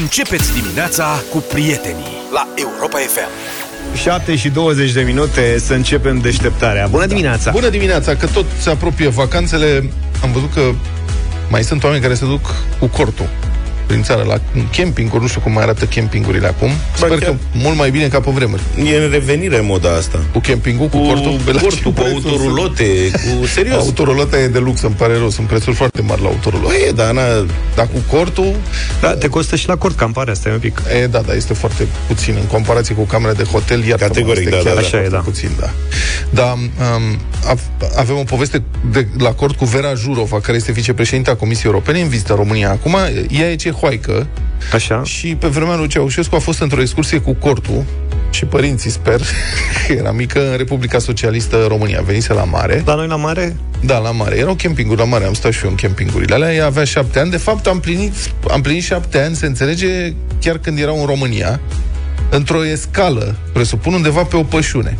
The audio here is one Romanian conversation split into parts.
Începeți dimineața cu prietenii la Europa FM. 7 și 20 de minute să începem deșteptarea. Bună dimineața! Bună dimineața, că tot se apropie vacanțele. Am văzut că mai sunt oameni care se duc cu cortul prin țară, la campinguri, nu știu cum mai arată campingurile acum. Ba Sper chiar... că mult mai bine ca pe vremuri. E în revenire moda asta. Cu campingul, cu, cu cortul? Cu cortul, cu autorulote, cu serios. Autorulote e de lux, îmi pare rău, sunt prețuri foarte mari la autorulote. E, da, na, dar cu cortul... Da, te costă și la cort camparea asta, un pic. E, da, da, este foarte puțin în comparație cu camera de hotel, iar Categoric, da, da, așa e, da. puțin, da. Da, um, avem o poveste de, la cort cu Vera Jurova, care este vicepreședinta Comisiei Europene în vizită România. Acum, ea e ce hoaică. Așa. Și pe vremea lui Ceaușescu a fost într-o excursie cu cortul și părinții, sper, că era mică, în Republica Socialistă România. Venise la mare. La noi la mare? Da, la mare. Erau campinguri la mare, am stat și eu în campingurile alea. Ea avea șapte ani. De fapt, am plinit, am plinit șapte ani, se înțelege, chiar când erau în România, într-o escală, presupun, undeva pe o pășune.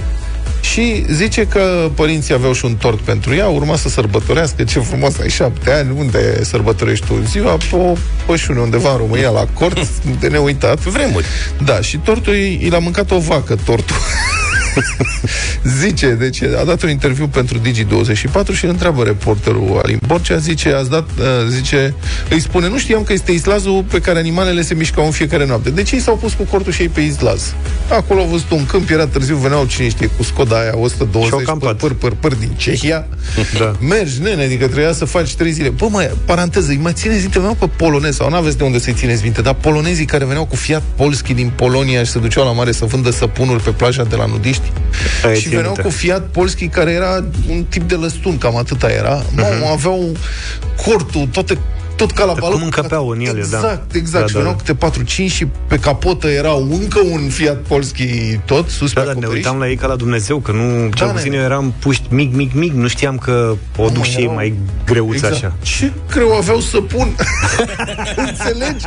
Și zice că părinții aveau și un tort pentru ea, urma să sărbătorească, ce frumos, ai șapte ani, unde sărbătorești tu ziua? Pe o pășune undeva în România, la cort, de neuitat. Vremuri. Da, și tortul, i l-a mâncat o vacă, tortul. zice, deci a dat un interviu pentru Digi24 și îl întreabă reporterul Alin Borcea, zice, ați dat, uh, zice, îi spune, nu știam că este islazul pe care animalele se mișcau în fiecare noapte. De ce i s-au pus cu cortul și ei pe islaz? Acolo au văzut un câmp, era târziu, veneau cine știe, cu Skoda aia 120, păr, păr, păr, păr, din Cehia. Da. Mergi, nene, adică trebuia să faci trei zile. Bă, mai, paranteză, îi mai țineți minte, veneau pe polonezi, sau nu aveți de unde să-i țineți minte, dar polonezii care veneau cu Fiat Polski din Polonia și se duceau la mare să vândă săpunuri pe plaja de la nudiști, Aia și veneau cu Fiat Polski care era un tip de lăstun, cam atâta era. Uh-huh. Mamă, aveau cortul, toate tot ca la balon. Cum încăpeau în ele, exact, da. Exact, exact. Da, și veneau da. câte 4-5 și pe capotă erau încă un Fiat Polski tot, sus da, pe da, ne uitam la ei ca la Dumnezeu, că nu, cel da, puțin eu eram puști mic, mic, mic, nu știam că o duc și ei mai greuți exact. așa. Ce greu aveau să pun? Înțelegi?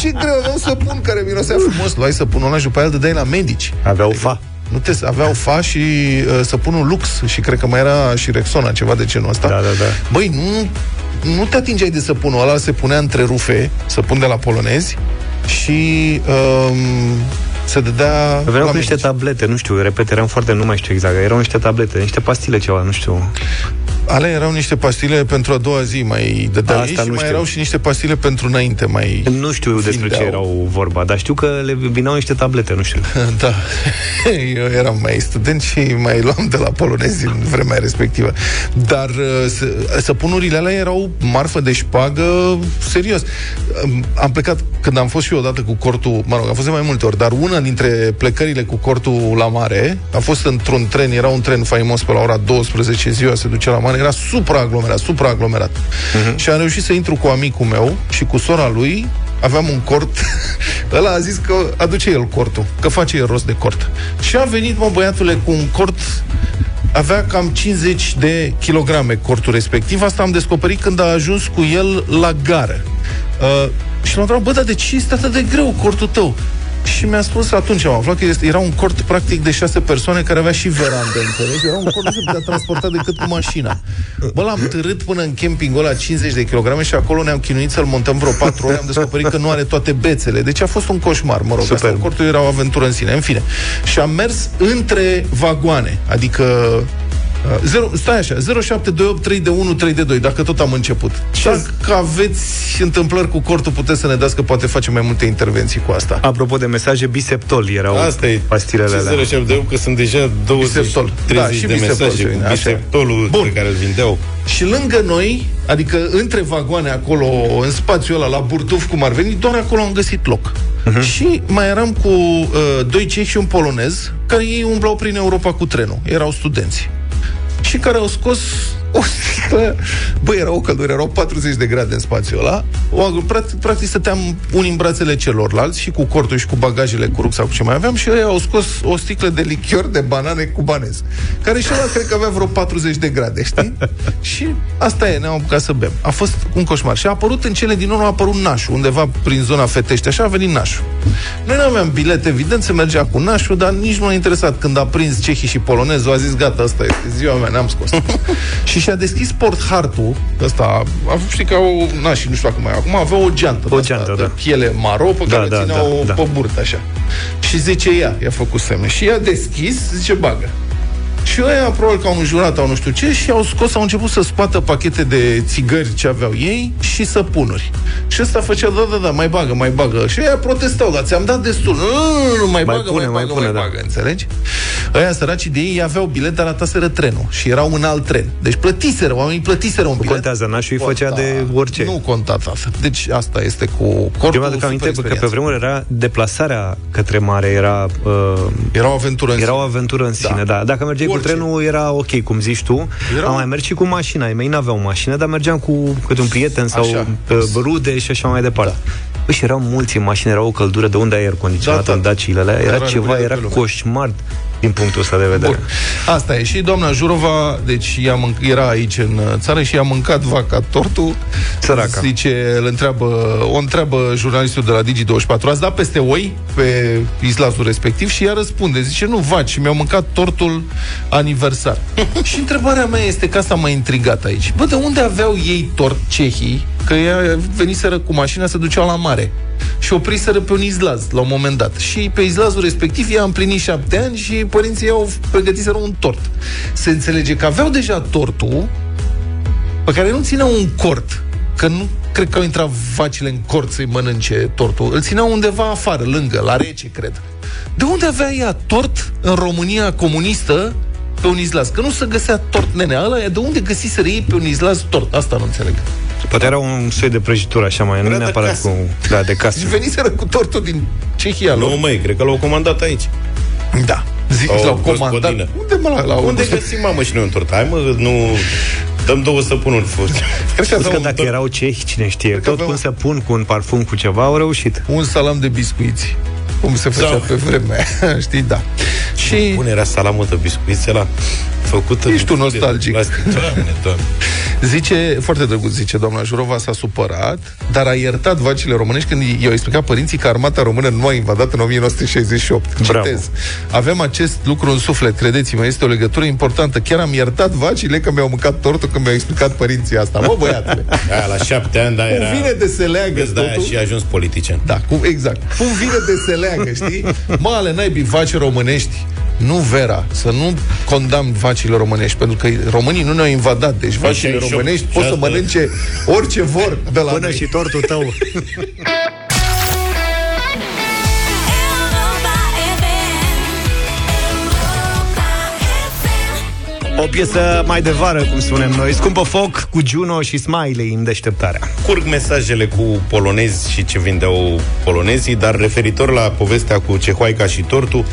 Ce greu aveau să pun care mirosea frumos. Luai să pun ăla și după aia îl dădeai la medici. Aveau fa. Nu te, aveau fa și uh, să pun un lux și cred că mai era și Rexona, ceva de genul ăsta. Da, da, da. Băi, nu, nu te atingeai de săpunul ăla, se punea între rufe, săpun de la polonezi și um, se dădea... Vreau cu niște tablete, nu știu, repet, eram foarte, nu mai știu exact, erau niște tablete, niște pastile ceva, nu știu. Ale erau niște pastile pentru a doua zi mai dădeau Asta ei și mai știu. erau și niște pastile pentru înainte mai Nu știu despre ce erau vorba, dar știu că le vinau niște tablete, nu știu. da. Eu eram mai student și mai luam de la polonezi în vremea respectivă. Dar uh, săpunurile alea erau marfă de șpagă serios. Am plecat, când am fost și eu odată cu cortul, mă rog, am fost de mai multe ori, dar una dintre plecările cu cortul la mare a fost într-un tren, era un tren faimos pe la ora 12 ziua, se ducea la mare era supraaglomerat, supraaglomerat. Uh-huh. Și am reușit să intru cu amicul meu și cu sora lui, aveam un cort, ăla a zis că aduce el cortul, că face el rost de cort. Și a venit, mă, băiatule, cu un cort avea cam 50 de kilograme cortul respectiv. Asta am descoperit când a ajuns cu el la gară. Uh, și l-am întrebat, bă, dar de ce este atât de greu cortul tău? Și mi-a spus atunci, am aflat că este, era un cort practic de șase persoane care avea și verandă, înțelegi? Era un cort nu se putea transporta decât cu mașina. Bă, l-am târât până în campingul ăla 50 de kilograme și acolo ne-am chinuit să-l montăm vreo 4 ore, am descoperit că nu are toate bețele. Deci a fost un coșmar, mă rog, asta, cortul era o aventură în sine. În fine. Și am mers între vagoane, adică Uh, zero, stai așa, 0728 3 de 1 3 de 2, dacă tot am început. Ce? Dacă aveți întâmplări cu cortul, puteți să ne dați că poate facem mai multe intervenții cu asta. Apropo de mesaje, biseptol erau asta e. pastilele alea. 0728, că sunt deja 20, biseptol. 30 da, și de mesaje cu biseptolul Bun. pe care îl vindeau. Și lângă noi, adică între vagoane acolo, în spațiul ăla, la Burtuf, cum ar veni, doar acolo am găsit loc. Uh-huh. Și mai eram cu uh, doi cehi și un polonez, care ei umblau prin Europa cu trenul. Erau studenți și care au scos o sticlă. Băi, era o căldură, erau 40 de grade în spațiul ăla. O, practic, practic stăteam unii în brațele celorlalți și cu cortul și cu bagajele, cu rucsacul ce mai aveam și ei au scos o sticlă de lichior de banane cubanez, care și ăla cred că avea vreo 40 de grade, știi? și asta e, ne-am apucat să bem. A fost un coșmar. Și a apărut în cele din urmă, a apărut nașul, undeva prin zona Fetește, așa a venit nașul. Noi nu aveam bilet, evident, se mergea cu nașul, dar nici nu a interesat. Când a prins cehii și polonezul, a zis, gata, asta este ziua mea, ne-am scos. și și-a deschis porthartul ăsta, a, știi că au, na, și nu știu acum, acum avea o geantă, o geantă asta, da. de piele maro pe Da, care da, o țineau da, da. pe burtă așa. Și zice ea, i-a făcut semne. Și i-a deschis, zice bagă. Și ăia, probabil că au înjurat, au nu știu ce, și au scos, au început să scoată pachete de țigări ce aveau ei și săpunuri. Și ăsta făcea, da, da, da, mai bagă, mai bagă. Și ăia protestau, dar ți-am dat destul. Nu, nu, nu, mai, Mai bagă, pune, mai mai bagă, pune, mai da. bagă, înțelegi? Ăia săracii de ei aveau bilet, dar rataseră trenul și erau în alt tren. Deci plătiseră, oamenii plătiseră un Nu bilet. contează, n-aș fi făcea Conta- de orice. Nu conta asta. Deci asta este cu corpul. Eu mi-aduc aminte super că pe experiență. vremuri era deplasarea către mare, era, uh, Era o aventură în era o sine. aventură în sine, da. Dacă mergeai Orice. Cu trenul, era ok, cum zici tu. Era- Am mai mers și cu mașina. Ai mei n-aveau mașină, dar mergeam cu câte un prieten sau Așa. uh, rude și așa mai departe. Da. Păi și erau mulți în mașină, era o căldură de unde ai aer condiționat Da, da. în daciile alea. Era Era ceva, regulat era pe lume. coșmar din punctul ăsta de vedere. Bun. Asta e. Și doamna Jurova, deci ea mânc- era aici în uh, țară și i-a mâncat vaca tortul. Săraca. Zice, îl întreabă, o întreabă jurnalistul de la Digi24, ați dat peste oi pe islatul respectiv? Și ea răspunde, zice, nu, vaci, mi-au mâncat tortul aniversar. și întrebarea mea este, că asta m-a intrigat aici. Bă, de unde aveau ei tort cehii? Că ea veniseră cu mașina, se duceau la mare și opriseră pe un izlaz la un moment dat. Și pe izlazul respectiv ea a împlinit șapte ani și părinții ei au pregătiseră un tort. Se înțelege că aveau deja tortul pe care nu țineau un cort, că nu cred că au intrat vacile în cort să-i mănânce tortul. Îl țineau undeva afară, lângă, la rece, cred. De unde avea ea tort în România comunistă pe un izlaz? Că nu se găsea tort, nene. Ăla, e de unde găsiseră ei pe un izlaz tort? Asta nu înțeleg. Poate era un soi de prăjitură așa mai, nu Era de neapărat casă. cu... Da, de casă. Și veniseră cu tortul din Cehia lor. Nu, măi, cred că l-au comandat aici. Da. Zic, Sau l-au o comandat. gospodină. Unde mă la, la Unde găsim, mamă, și noi un tort? Hai, mă, nu... Dăm două săpunuri fost. Cred că Știți avea că un, dacă tort- erau cehi, cine știe, că tot aveau- cum să pun cu un parfum, cu ceva, au reușit. un salam de biscuiți. Cum se făcea Sau- pe vremea. Știi, da. Și Bun, era salamul de biscuiți ăla făcută... Ești tu de nostalgic. plastic. Doamne, doamne. Zice, foarte drăguț, zice doamna Jurova, s-a supărat, dar a iertat vacile românești când i-au explicat părinții că armata română nu a invadat în 1968. Bravo. Citez. Avem acest lucru în suflet, credeți-mă, este o legătură importantă. Chiar am iertat vacile că mi-au mâncat tortul când mi-au explicat părinții asta. Mă, băiatule, Aia, la șapte ani, da, era... cum vine de se leagă Vezi, de-aia totul? și a ajuns politician. Da, cum, exact. Cum vine de se leagă, știi? Mă, ale naibii, vaci românești, nu Vera, să nu condamn vacile românești, pentru că românii nu ne-au invadat, deci vacile 68. românești Și pot să asta- mănânce orice vor de la Până noi. și tortul tău. Europa FM. Europa FM. O piesă mai de vară, cum spunem noi. Scumpă foc cu Juno și Smiley în deșteptarea. Curg mesajele cu polonezi și ce vindeau polonezii, dar referitor la povestea cu cehoaica și tortul,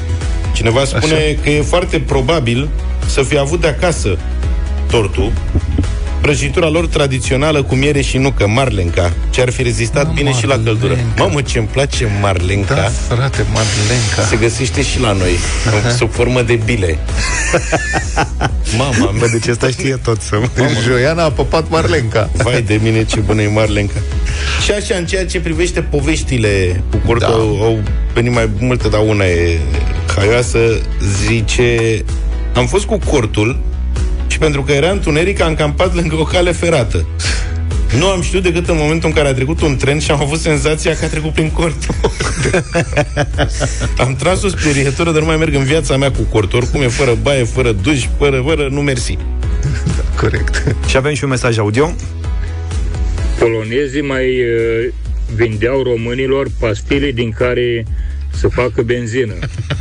cineva spune Așa. că e foarte probabil să fie avut de acasă tortul, prăjitura lor tradițională cu miere și nucă, marlenca, ce ar fi rezistat Da, bine și la căldură. marlenca. Mamă, ce-mi place marlenca. Da, frate, Madlenca. Se găsește și la noi, sub formă de bile. Mama Bă, mea, deci asta știe tot să Joiana a păpat Marlenca. vai de mine ce bună e marlenca. Și așa, în ceea ce privește poveștile cu cortul, Da. da. au, au venit mai multe, dar una e haioasă, zice... Am fost cu cortul și pentru că era întuneric, am campat lângă o cale ferată. Nu am știut decât în momentul în care a trecut un tren și am avut senzația că a trecut prin cort. am tras o sperietură de nu mai merg în viața mea cu cort. Oricum e fără baie, fără duș, fără, fără, nu mersi. Corect. Și avem și un mesaj audio. polonezii mai uh, vindeau românilor pastile din care să facă benzină.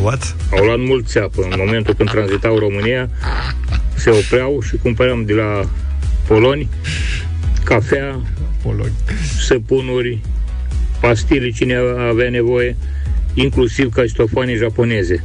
What? Au luat mult țeapă. În momentul când tranzitau România, se opreau și cumpăram de la poloni cafea, Poloni. săpunuri, pastile, cine avea nevoie, inclusiv castofoane japoneze.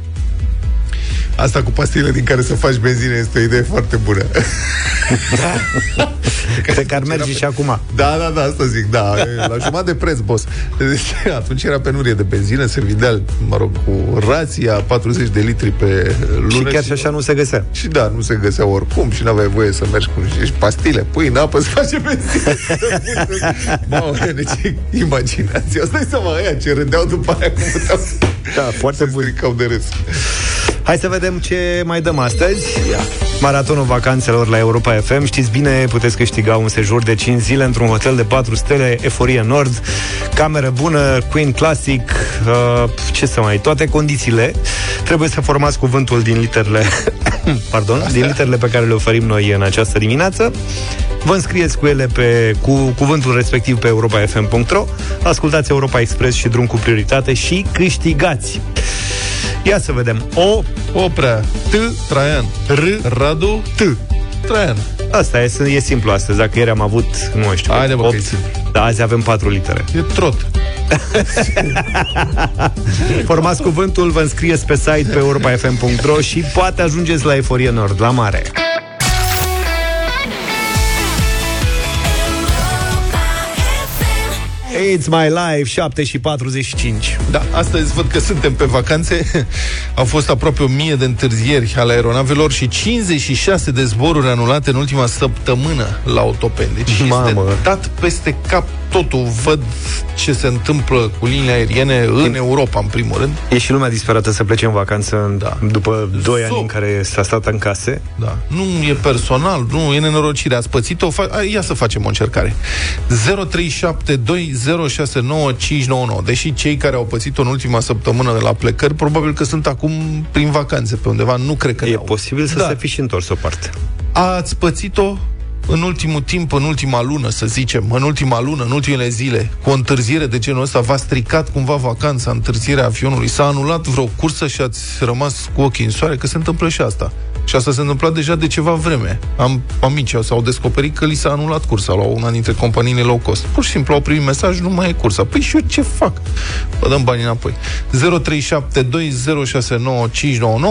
Asta cu pastile din care să faci benzină este o idee foarte bună. Cred că ar merge și acum. Da, da, da, asta zic, da, la jumătate de preț, boss. Deci, atunci era penurie de benzină, se vindea, mă rog, cu rația 40 de litri pe lună. Și chiar și așa nu se găsea. Și da, nu se găsea oricum și n-aveai voie să mergi cu și pastile, pui în apă, să face benzină. Mamă, deci imaginație. Asta e seama aia ce râdeau după aia cum puteau să Da, foarte se stricau de râs. Hai să vedem ce mai dăm astăzi. Maratonul vacanțelor la Europa FM. Știți bine, puteți câștiga un sejur de 5 zile într-un hotel de 4 stele, Eforie Nord, cameră bună, Queen Classic, uh, ce să mai, toate condițiile. Trebuie să formați cuvântul din literele, pardon, din literele pe care le oferim noi în această dimineață. Vă înscrieți cu ele pe, cu cuvântul respectiv pe europafm.ro Ascultați Europa Express și drum cu prioritate și câștigați. Ia să vedem. O, Oprea. T. Traian. R. Radu. T. Traian. asta e, e simplu astăzi. Dacă ieri am avut, nu știu, Haide, bă, că e opt, simplu. da, azi avem patru litere. E trot. Formați cuvântul, vă înscrieți pe site pe europafm.ro și poate ajungeți la Eforie Nord, la mare. It's my life, 7 și 45. Da, astăzi văd că suntem pe vacanțe. Au fost aproape 1000 de întârzieri ale aeronavelor și 56 de zboruri anulate în ultima săptămână la autopen. Deci Mamă. este dat peste cap totul. Văd ce se întâmplă cu liniile aeriene în Europa, în primul rând. E și lumea disperată să plece în vacanță în, Da. după 2 ani Zo. în care s-a stat în case. Da. Nu e personal, nu e nenorocire. Ați pățit-o? Fa- a, ia să facem o încercare. 0372069599. Deși cei care au pățit-o în ultima săptămână de la plecări, probabil că sunt acum prin vacanțe pe undeva. Nu cred că E ne-au. posibil să Da. se fi și întors o parte. Ați pățit-o în ultimul timp, în ultima lună, să zicem, în ultima lună, în ultimele zile, cu o întârziere de genul ăsta, v-a stricat cumva vacanța, întârzierea avionului, s-a anulat vreo cursă și ați rămas cu ochii în soare, că se întâmplă și asta. Și asta se întâmpla deja de ceva vreme. Am amici s-au descoperit că li s-a anulat cursa la una dintre companiile low cost. Pur și simplu au primit mesaj, nu mai e cursa. Păi și eu ce fac? Vă dăm banii înapoi.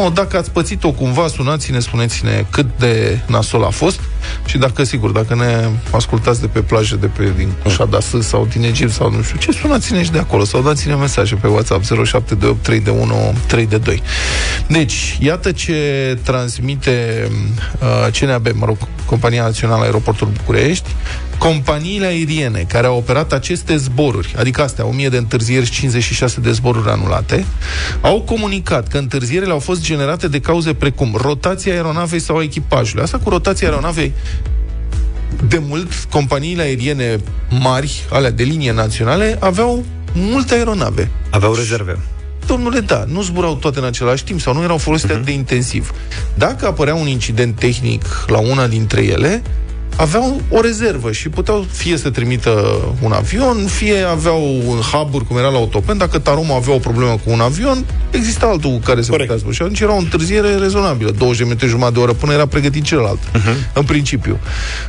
0372069599. Dacă ați pățit-o cumva, sunați-ne, spuneți-ne cât de nasol a fost și dacă, sigur, dacă ne ascultați de pe plajă, de pe din Șadas sau din Egipt sau nu știu ce, sunați-ne și de acolo sau dați-ne mesaje pe WhatsApp 0728 3 de 1 3 de 2. Deci, iată ce transmite uh, CNAB, mă rog, Compania Națională Aeroportul București, companiile aeriene care au operat aceste zboruri, adică astea, 1000 de întârzieri și 56 de zboruri anulate, au comunicat că întârzierile au fost generate de cauze precum rotația aeronavei sau a echipajului. Asta cu rotația aeronavei de mult, companiile aeriene mari, alea de linie naționale, aveau multe aeronave. Aveau rezerve. Domnule, da, nu zburau toate în același timp sau nu erau folosite uh-huh. de intensiv. Dacă apărea un incident tehnic la una dintre ele, aveau o rezervă și puteau fie să trimită un avion, fie aveau hub cum era la autopen, dacă Taroma avea o problemă cu un avion, exista altul cu care se Corect. putea zbura. Și atunci era o întârziere rezonabilă, 20 de minute, jumătate de oră, până era pregătit celălalt, uh-huh. în principiu.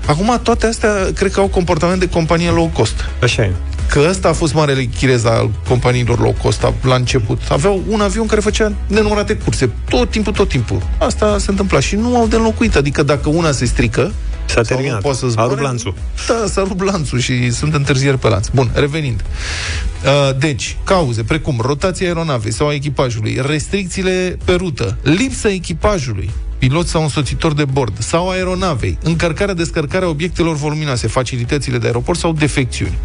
Acum, toate astea, cred că au comportament de companie low cost. Așa e. Că ăsta a fost marele chirez al companiilor low cost la început. Aveau un avion care făcea nenumărate curse. Tot timpul, tot timpul. Asta se întâmpla și nu au de înlocuit. Adică dacă una se strică, S-a sau terminat. Nu poate să A zboare, rupt lanțul. Da, s-a rupt lanțul și sunt întârzieri pe lanț. Bun, revenind. Uh, Deci, cauze precum rotația aeronavei sau a echipajului, restricțiile pe rută, lipsa echipajului, pilot sau însoțitor de bord, sau aeronavei, încărcarea, descărcarea obiectelor voluminoase, facilitățile de aeroport sau defecțiuni.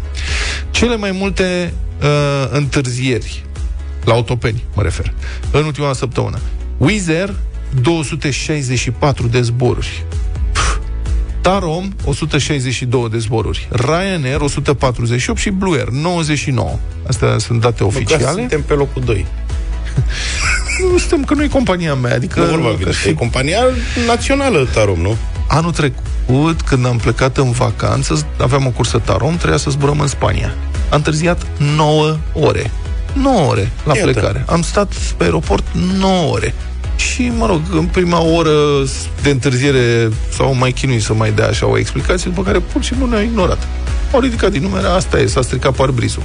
Cele mai multe uh, întârzieri, la autopeni mă refer, în ultima săptămână. Wizz Air, 264 de zboruri. Tarom, 162 de zboruri. Ryanair, 148 și Blue Air, 99. Astea sunt date Măcar oficiale. suntem pe locul 2. Nu suntem că nu e compania mea, adică... Nu vorba vine. E compania națională Tarom, nu? Anul trecut, când am plecat în vacanță, aveam o cursă Tarom, trebuia să zburăm în Spania. Am întârziat 9 ore. 9 ore la Iată. plecare. Am stat pe aeroport 9 ore. Și, mă rog, în prima oră de întârziere s-au mai chinuit să mai dea așa o explicație, după care pur și simplu ne-au ignorat. Au ridicat din numere, asta e, s-a stricat parbrizul.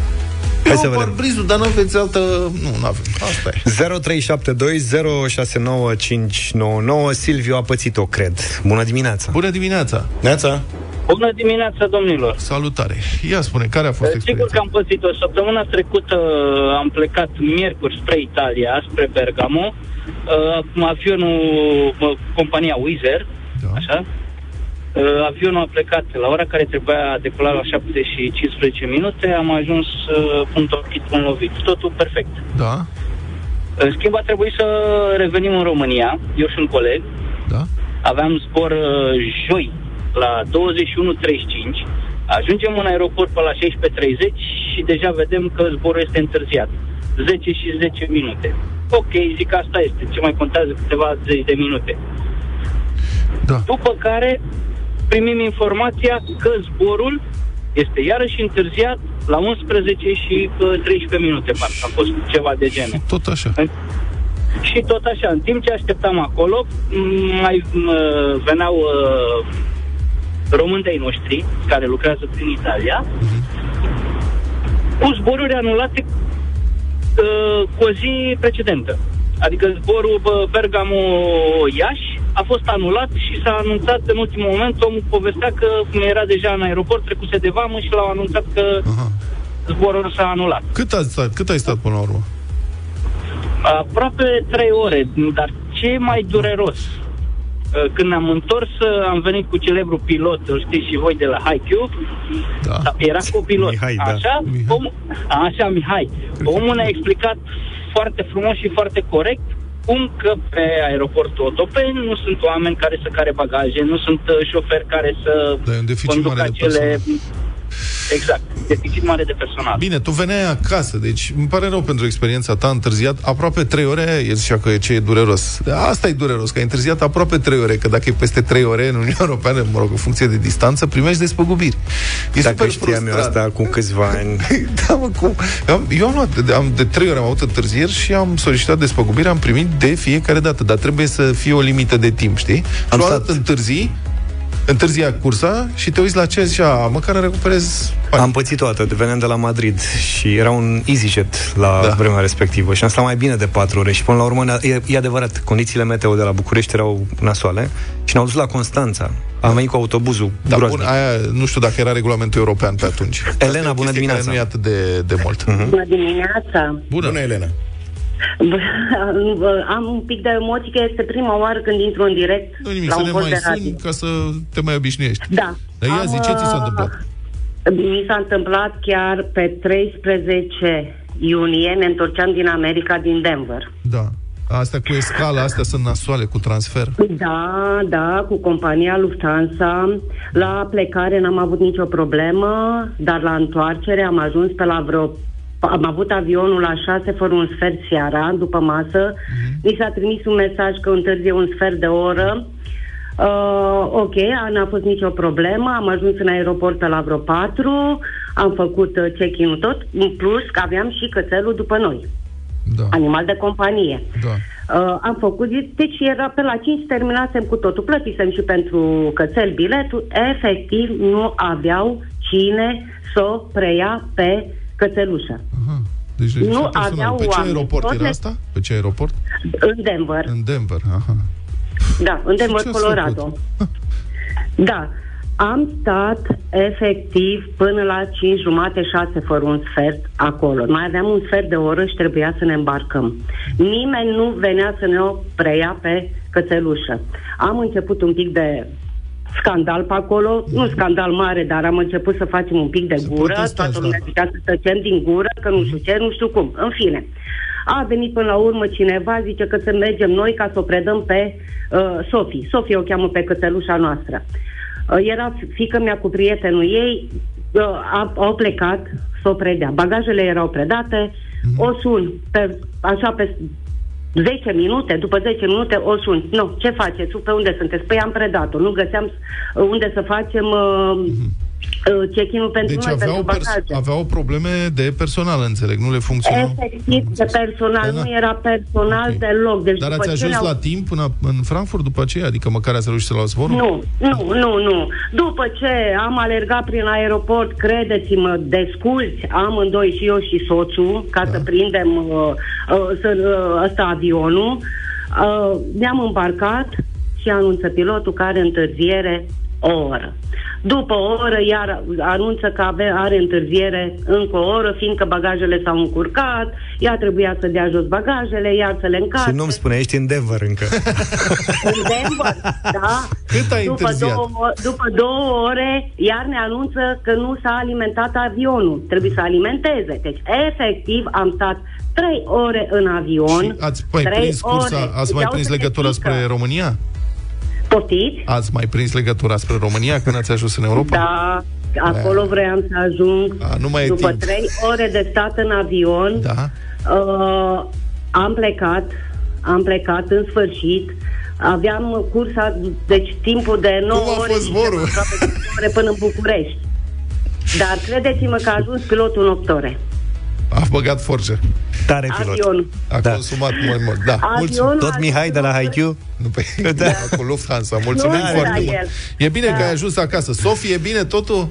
Hai Eu să vedem. parbrizul, dar nu aveți altă... Nu, nu avem. Asta e. 0372069599 Silviu a pățit-o, cred. Bună dimineața! Bună dimineața! Neața? Bună dimineața, domnilor! Salutare! Ia spune, care a fost Sigur experiența? că am pățit-o. Săptămâna trecută am plecat miercuri spre Italia, spre Bergamo. Uh, avionul, mă, compania Wizz Air, Da. așa, uh, avionul a plecat la ora care trebuia decola la 7 și 15 minute, am ajuns uh, punct ochit, un lovit. Totul perfect. Da? În schimb, a trebuit să revenim în România, eu și un coleg. Da? Aveam zbor uh, joi la 21.35, ajungem în aeroport pe la 16.30 și deja vedem că zborul este întârziat. 10 și 10 minute. Ok, zic asta este, ce mai contează câteva zeci de minute. Da. După care primim informația că zborul este iarăși întârziat la 11 și uh, 13 minute, parcă a fost ceva de genul. Tot așa. Și tot așa, în timp ce așteptam acolo, m- mai m- veneau uh, români de-ai noștri, care lucrează prin Italia, cu zboruri anulate uh, cu o zi precedentă. Adică zborul bă, Bergamo-Iași a fost anulat și s-a anunțat în ultimul moment, omul povestea că era deja în aeroport, trecuse de vamă și l-au anunțat că Aha. zborul s-a anulat. Cât, a stat, cât ai stat până la urmă? Aproape trei ore, dar ce e mai dureros? Uh, Când ne-am întors, uh, am venit cu celebrul pilot, îl știți și voi de la Haikyuu, Da. Sau Era copilot. Mihai, da. Așa, Mihai. Om, așa, Mihai. Omul ne-a explicat foarte frumos și foarte corect cum că pe aeroportul Otopeni nu sunt oameni care să care bagaje, nu sunt uh, șoferi care să Da, e un deficit conducă mare de acele... personal. Exact, deficit mare de personal. Bine, tu veneai acasă, deci îmi pare rău pentru experiența ta întârziat aproape 3 ore, el zicea că e ce e dureros. Asta e dureros, că ai întârziat aproape 3 ore, că dacă e peste 3 ore în Uniunea Europeană, mă rog, în funcție de distanță, primești despăgubiri. E Dacă super știam eu frustrant. asta cu câțiva ani da, mă, cum? Am, eu am luat, de, am, de trei ori am avut întârzieri și am solicitat despăgubire, am primit de fiecare dată, dar trebuie să fie o limită de timp, știi? Am și o stat- dată întârzi, întârzia cursa și te uiți la ce zicea, măcar recuperez bani. Am pățit toată, veneam de la Madrid și era un EasyJet la Da. da. vremea respectivă și am stat mai bine de 4 ore și până la urmă, ne- e, e adevărat, condițiile meteo de la București erau nasoale și ne-au dus la Constanța. Am venit cu autobuzul Da, bun, groaznic. aia nu știu dacă era regulamentul european pe atunci. Asta e o Elena, bună chestie dimineața. Care nu e atât de, de mult. Bună dimineața! Bună. Bună, Elena. Am un pic de emoții că este prima oară când intru în direct Nu nimic, la să un ne post mai de radio. suni ca să te mai obișnuiești. Da. Dar ia zi, ce ți s-a uh, întâmplat? Mi s-a întâmplat chiar pe 13 iunie, ne întorceam din America, din Denver. Da. Astea cu escala, astea sunt nasoale cu transfer. Da, da, cu compania Lufthansa. La plecare n-am avut nicio problemă, dar la întoarcere am ajuns pe la vreo... Am avut avionul la 6 fără un sfert seara, după masă. Mi s-a trimis un mesaj că întârzie un sfert de oră. Uh, ok, n-a fost nicio problemă, am ajuns în aeroport pe la vreo 4, am făcut uh, check-in-ul tot, în plus că aveam și cățelul după noi, Da. animal de companie. Da. Uh, am făcut, deci era pe la 5 terminasem cu totul, plătisem și pentru cățel biletul, efectiv nu aveau cine să o preia pe cățelușă. Aha. Deci, deci Nu personal. aveau Pe ce oameni. aeroport Tot era le- asta? Pe ce aeroport? În Denver, În Denver. Aha. da, în Denver, ce ați Colorado. făcut? Da, am stat efectiv până la 5 jumate, 6 fără un sfert acolo. Mai aveam un sfert de oră și trebuia să ne îmbarcăm. Nimeni nu venea să ne o preia pe cățelușă. Am început un pic de scandal pe acolo, nu scandal mare, dar am început să facem un pic de Să gură, protestați, toată lumea da. zicea să tăcem din gură, că nu știu ce, nu știu cum, în fine. A venit până la urmă cineva, zice că să mergem noi ca să o predăm pe uh, Sofie. Sofie o cheamă pe cățelușa noastră. Uh, era fică mea cu prietenul ei, uh, a, au plecat să o predea. Bagajele erau predate, o sun pe, așa pe 10 minute, după 10 minute o sun. Nu, ce faceți? Pe unde sunteți? Păi am predat-o. Nu găseam uh, unde să facem uh, uh, check-in-ul pentru Deci noi, aveau, pentru pers- bagaje. aveau probleme de personal, înțeleg, nu le funcționau. Efectiv, de personal, Da, da. nu era personal Ok. deloc. Deci Dar după ați ce ajuns le-au- la timp până în Frankfurt după aceea? Adică măcar ați reușit să luați zborul? Nu, nu, nu, nu. După ce am alergat prin aeroport, credeți-mă, de scuzi, amândoi și eu și soțul, ca Da. să prindem uh, uh, să, uh, ăsta avionul, uh, ne-am îmbarcat și anunță pilotul care întârziere o oră. După o oră, iar anunță că ave, are întârziere încă o oră, fiindcă bagajele s-au încurcat, ea trebuia să dea jos bagajele, iar să le încarce. Și nu-mi spune, ești în Denver încă. În Denver, da. Cât ai după întârziat? două, după două ore, iar ne anunță că nu s-a alimentat avionul. Trebuie să alimenteze. Deci, efectiv, am stat trei ore în avion. Și ați mai trei prins cursa, ore. ați mai Iau prins să legătura te spre pică. România? Poftiți? Ați mai prins legătura spre România când ați ajuns în Europa? Da, acolo vreau să ajung. A, nu mai e După timp. trei ore de stat în avion, Da. uh, am plecat, am plecat în sfârșit. Aveam cursa, deci timpul de 9 Cum a ore fost și zborul? ceva aproape de cinci ore până în București. Dar credeți-mă că a ajuns pilotul în 8 ore. A băgat forță. Tare pilot. Avionul. A Da. consumat mult, mult. Da, mulțumim. Avionul Tot a Mihai de la ajuns- HiQ? Nu, pe, Da. da. cu Lufthansa. Mulțumim Nu foarte era mult. el. E bine Da. că ai ajuns acasă. Sofie, e bine totul?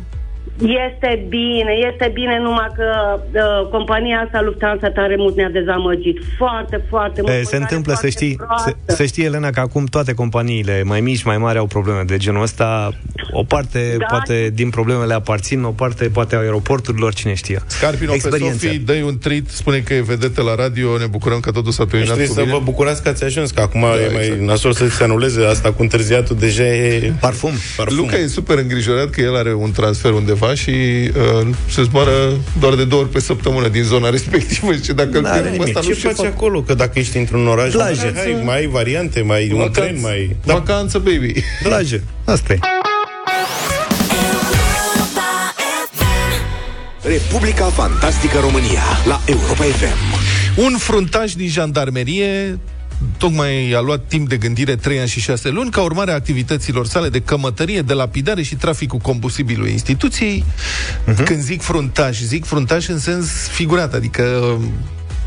Este bine, este bine, numai că uh, compania asta Lufthansa tare mult ne-a dezamăgit. Foarte, foarte mult. E, se Mâncare întâmplă, să foarte știi, proastă. să, să știi, Elena, că acum toate companiile, mai mici, mai mari, au probleme de genul ăsta. O parte, Da. poate, din problemele aparțin, o parte, poate, a aeroporturilor, cine știe. Scarpino pe Experiențe. Sofie, dă un trit, spune că e vedetă la radio, ne bucurăm că totul s-a Deci terminat trebuie cu să bine. vă bucurați că ați ajuns, că acum e mai exact. nasol să se anuleze asta cu întârziatul, deja e... Parfum. Parfum. Luca e super îngrijorat că el are un transfer undeva și uh, se zboară doar de două ori pe săptămână din zona respectivă. Și dacă N-are îl pierd pe nimic. ăsta, nu Ce știu faci acolo? Că dacă ești într-un oraș, Plaje. hai, mai ai variante, mai ai un tren, mai... Da. Vacanță, baby. Drage, asta e. Europa FM. Republica Fantastică România la Europa FM. Un fruntaș din jandarmerie tocmai a luat timp de gândire 3 ani și 6 luni ca urmare a activităților sale de cămătărie, de lapidare și traficul combustibilului instituției. Uh-huh. Când zic fruntaș, zic fruntaș în sens figurat, adică um,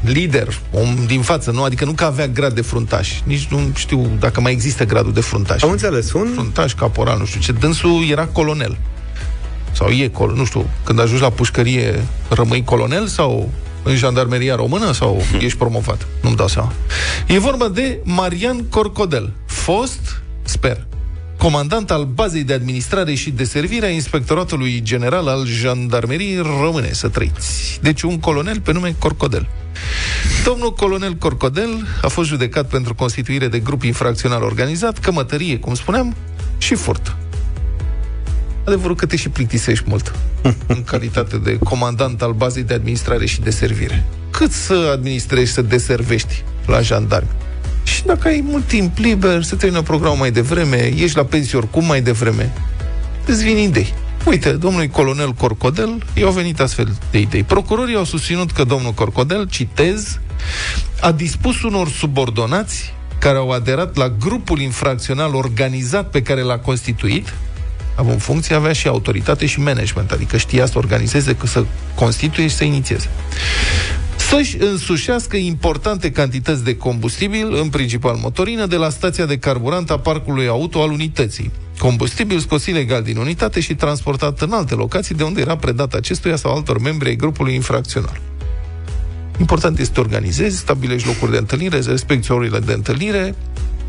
lider, om din față, nu? Adică nu că avea grad de fruntaș. Nici nu știu dacă mai există gradul de fruntaș. Am înțeles, un... Fruntaș, caporal, nu știu ce. Dânsul era colonel. Sau e colonel, nu știu, când ajungi la pușcărie, rămâi colonel sau în jandarmeria română sau ești promovat? Nu-mi dau seama. E vorba de Marian Corcodel, fost, sper, comandant al bazei de administrare și de servire a Inspectoratului General al Jandarmeriei Române, să trăiți. Deci un colonel pe nume Corcodel. Domnul colonel Corcodel a fost judecat pentru constituire de grup infracțional organizat, cămătărie, cum spuneam, și furt. Adevărul că te și plictisești mult în calitate de comandant al bazei de administrare și de servire. Cât să administrezi, să deservești la jandarmi? Și dacă ai mult timp liber, să termină programul mai devreme, ești la pensie oricum mai devreme, îți vin idei. Uite, domnului colonel Corcodel i-au venit astfel de idei. Procurorii au susținut că domnul Corcodel, citez, a dispus unor subordonați care au aderat la grupul infracțional organizat pe care l-a constituit, având funcție, avea și autoritate și management, adică știa să organizeze, că să constituie și să inițieze. Să-și însușească importante cantități de combustibil, în principal motorină, de la stația de carburant a parcului auto al unității. Combustibil scos ilegal din unitate și transportat în alte locații de unde era predat acestuia sau altor membri ai grupului infracțional. Important este să te organizezi, stabilești locuri de întâlnire, respecti orele de întâlnire,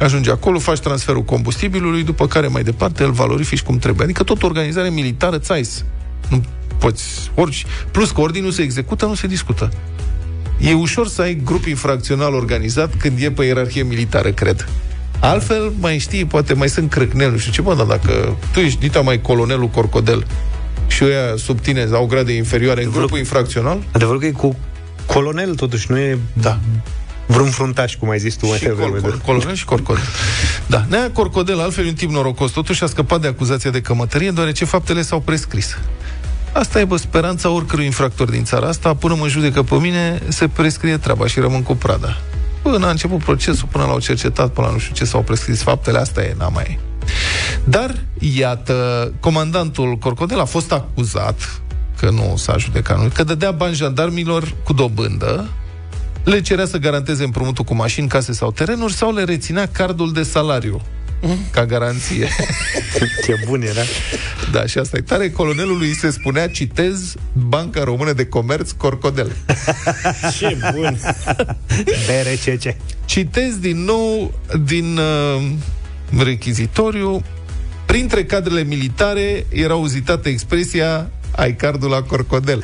ajungi acolo, faci transferul combustibilului, după care mai departe îl valorifici cum trebuie. Adică tot organizare militară țais. Nu poți orici. Plus că ordinul se execută, nu se discută. E ușor să ai grup infracțional organizat când e pe ierarhie militară, cred. Altfel, mai știi, poate mai sunt crâcnel, nu știu ce, bă, dar dacă tu ești dita mai colonelul Corcodel și ăia sub tine au grade inferioare în grupul infracțional, Adevărul că e cu colonel, totuși, nu e da, vreun fruntaș, cum ai zis tu mai și devreme. col- col- colonel și corcodel. Da, Nea Corcodel, altfel e un tip norocos, totuși a scăpat de acuzația de cămătărie, deoarece faptele s-au prescris. Asta e, bă, speranța oricărui infractor din țara asta, până mă judecă pe mine, se prescrie treaba și rămân cu prada. Până a început procesul, până l-au cercetat, până la nu știu ce s-au prescris faptele, asta e, n-a mai... Dar, iată, comandantul Corcodel a fost acuzat, că nu s-a judecat, nu, că dădea bani jandarmilor cu dobândă, le cerea să garanteze împrumutul cu mașini, case sau terenuri sau le reținea cardul de salariu ca garanție. Ce bun era. Da, și asta e tare. Colonelului îi se spunea, citez, Banca Română de Comerț Corcodel. Ce bun! BRCC. Citez din nou din uh, rechizitoriu Printre cadrele militare era uzitată expresia ai cardul la corcodel.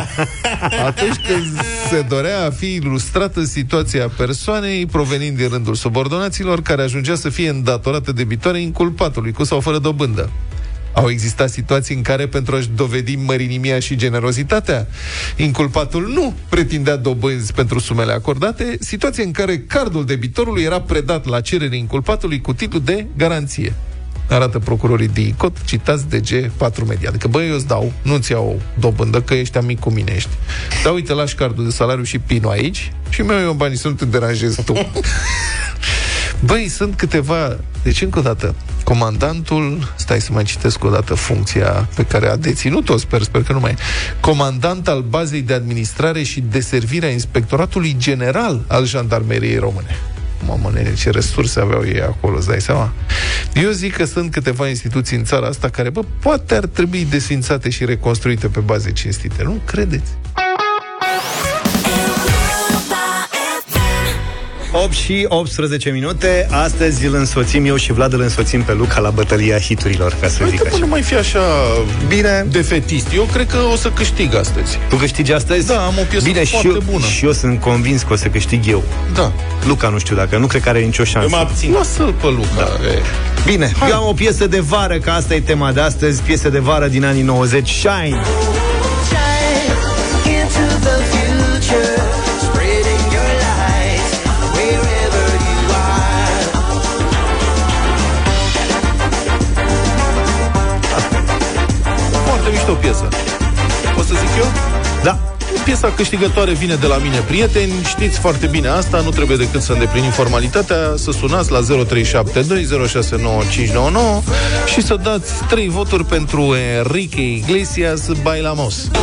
Atunci când se dorea a fi ilustrată situația persoanei provenind din rândul subordonaților care ajungea să fie îndatorată debitoare inculpatului, cu sau fără dobândă. Au existat situații în care, pentru a-și dovedi mărinimia și generozitatea, inculpatul nu pretindea dobânzi pentru sumele acordate, situații în care cardul debitorului era predat la cerere inculpatului cu titlu de garanție. Arată procurorii DICOT, citați DG 4 Media. Adică, băi, eu îți dau, nu-ți iau dobândă, că ești amic cu mine ești. Da, uite, lași cardul de salariu și pinu aici și mi-au eu banii să nu te deranjezi tu. Băi, sunt câteva... Deci, încă o dată, comandantul, stai să mai citesc o dată funcția pe care a deținut-o, sper, sper că nu mai e, comandant al bazei de administrare și deservire a Inspectoratului General al Jandarmeriei Române. Mamă, nene, ce resurse aveau ei acolo, îți dai seama? Eu zic că sunt câteva instituții în țara asta care, bă, poate ar trebui desfințate și reconstruite pe baze cinstite. Nu credeți? 8 și 18 minute. Astăzi îl însoțim eu și Vlad îl însoțim pe Luca la bătălia hiturilor, ca să zic Uite, așa. nu mai fi așa Bine. defetist. Eu cred că o să câștig astăzi. Tu câștigi astăzi? Da, am o piesă Bine, și foarte eu, bună. Și eu sunt convins că o să câștig eu. Da. Luca nu știu dacă, nu cred că are nicio Eu șansă. mă abțin. Lasă-l pe Luca. Da. Bine, Hai. eu am o piesă de vară, că asta e tema de astăzi, piesă de vară din anii 90, Shine. into Foarte mișto piesă. O să zic eu? Da. Piesa câștigătoare vine de la mine, prieteni. Știți foarte bine asta, nu trebuie decât să îndeplinim formalitatea, să sunați la 0372069599 și să dați 3 voturi pentru Enrique Iglesias Bailamos. Pe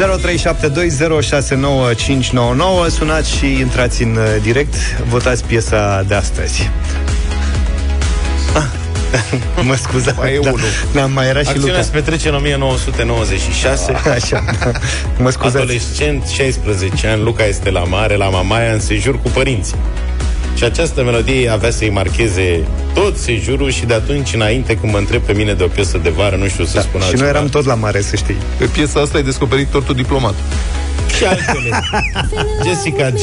0372069599 Sunați și intrați în uh, direct Votați piesa de astăzi ah. Mă scuza Mai e unul. Da, mai era și Acțiunea Luca se petrece în 1996. Așa, mă scuzați Adolescent, 16 ani, Luca este la mare, la Mamaia, în sejur cu părinții. Și această melodie avea să-i marcheze tot sejurul și de atunci înainte, când mă întreb pe mine de o piesă de vară, nu știu să da, spun Și altceva. noi eram tot la mare, să știi Pe piesa asta ai descoperit tortul diplomat. Și altele. Jessica J.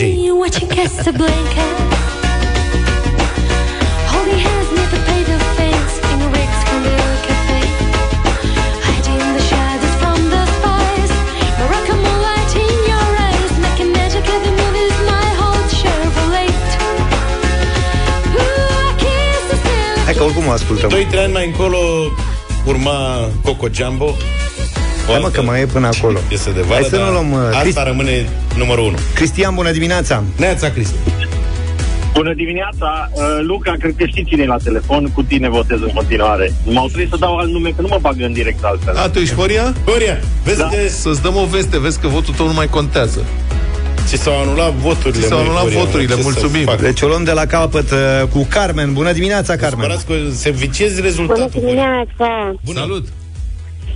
still. Hai că oricum o ascultăm 2-3 ani mai încolo urma Coco Jumbo. O Hai mă altă că mai e până acolo Piesă de vară, Hai să nu dar luăm uh, Asta Cristi- rămâne numărul 1. Cristian, bună dimineața Neața, Cristi. Bună dimineața, uh, Luca, cred că știți cine e la telefon, cu tine votez în continuare. M-au trebuit să dau alt nume, că nu mă bagă în direct altfel. A, tu ești Horia? Horia, vezi Da. că Să-ți dăm o veste, vezi că votul tău nu mai contează. Ți s-au anulat voturile. Ți s-au măi, anulat Horia, voturile, ce să mulțumim. fac? Deci o luăm de la capăt uh, cu Carmen Bună dimineața, Carmen Supărați că se viciezi Bună rezultatul. Horia. dimineața, Bună. Salut!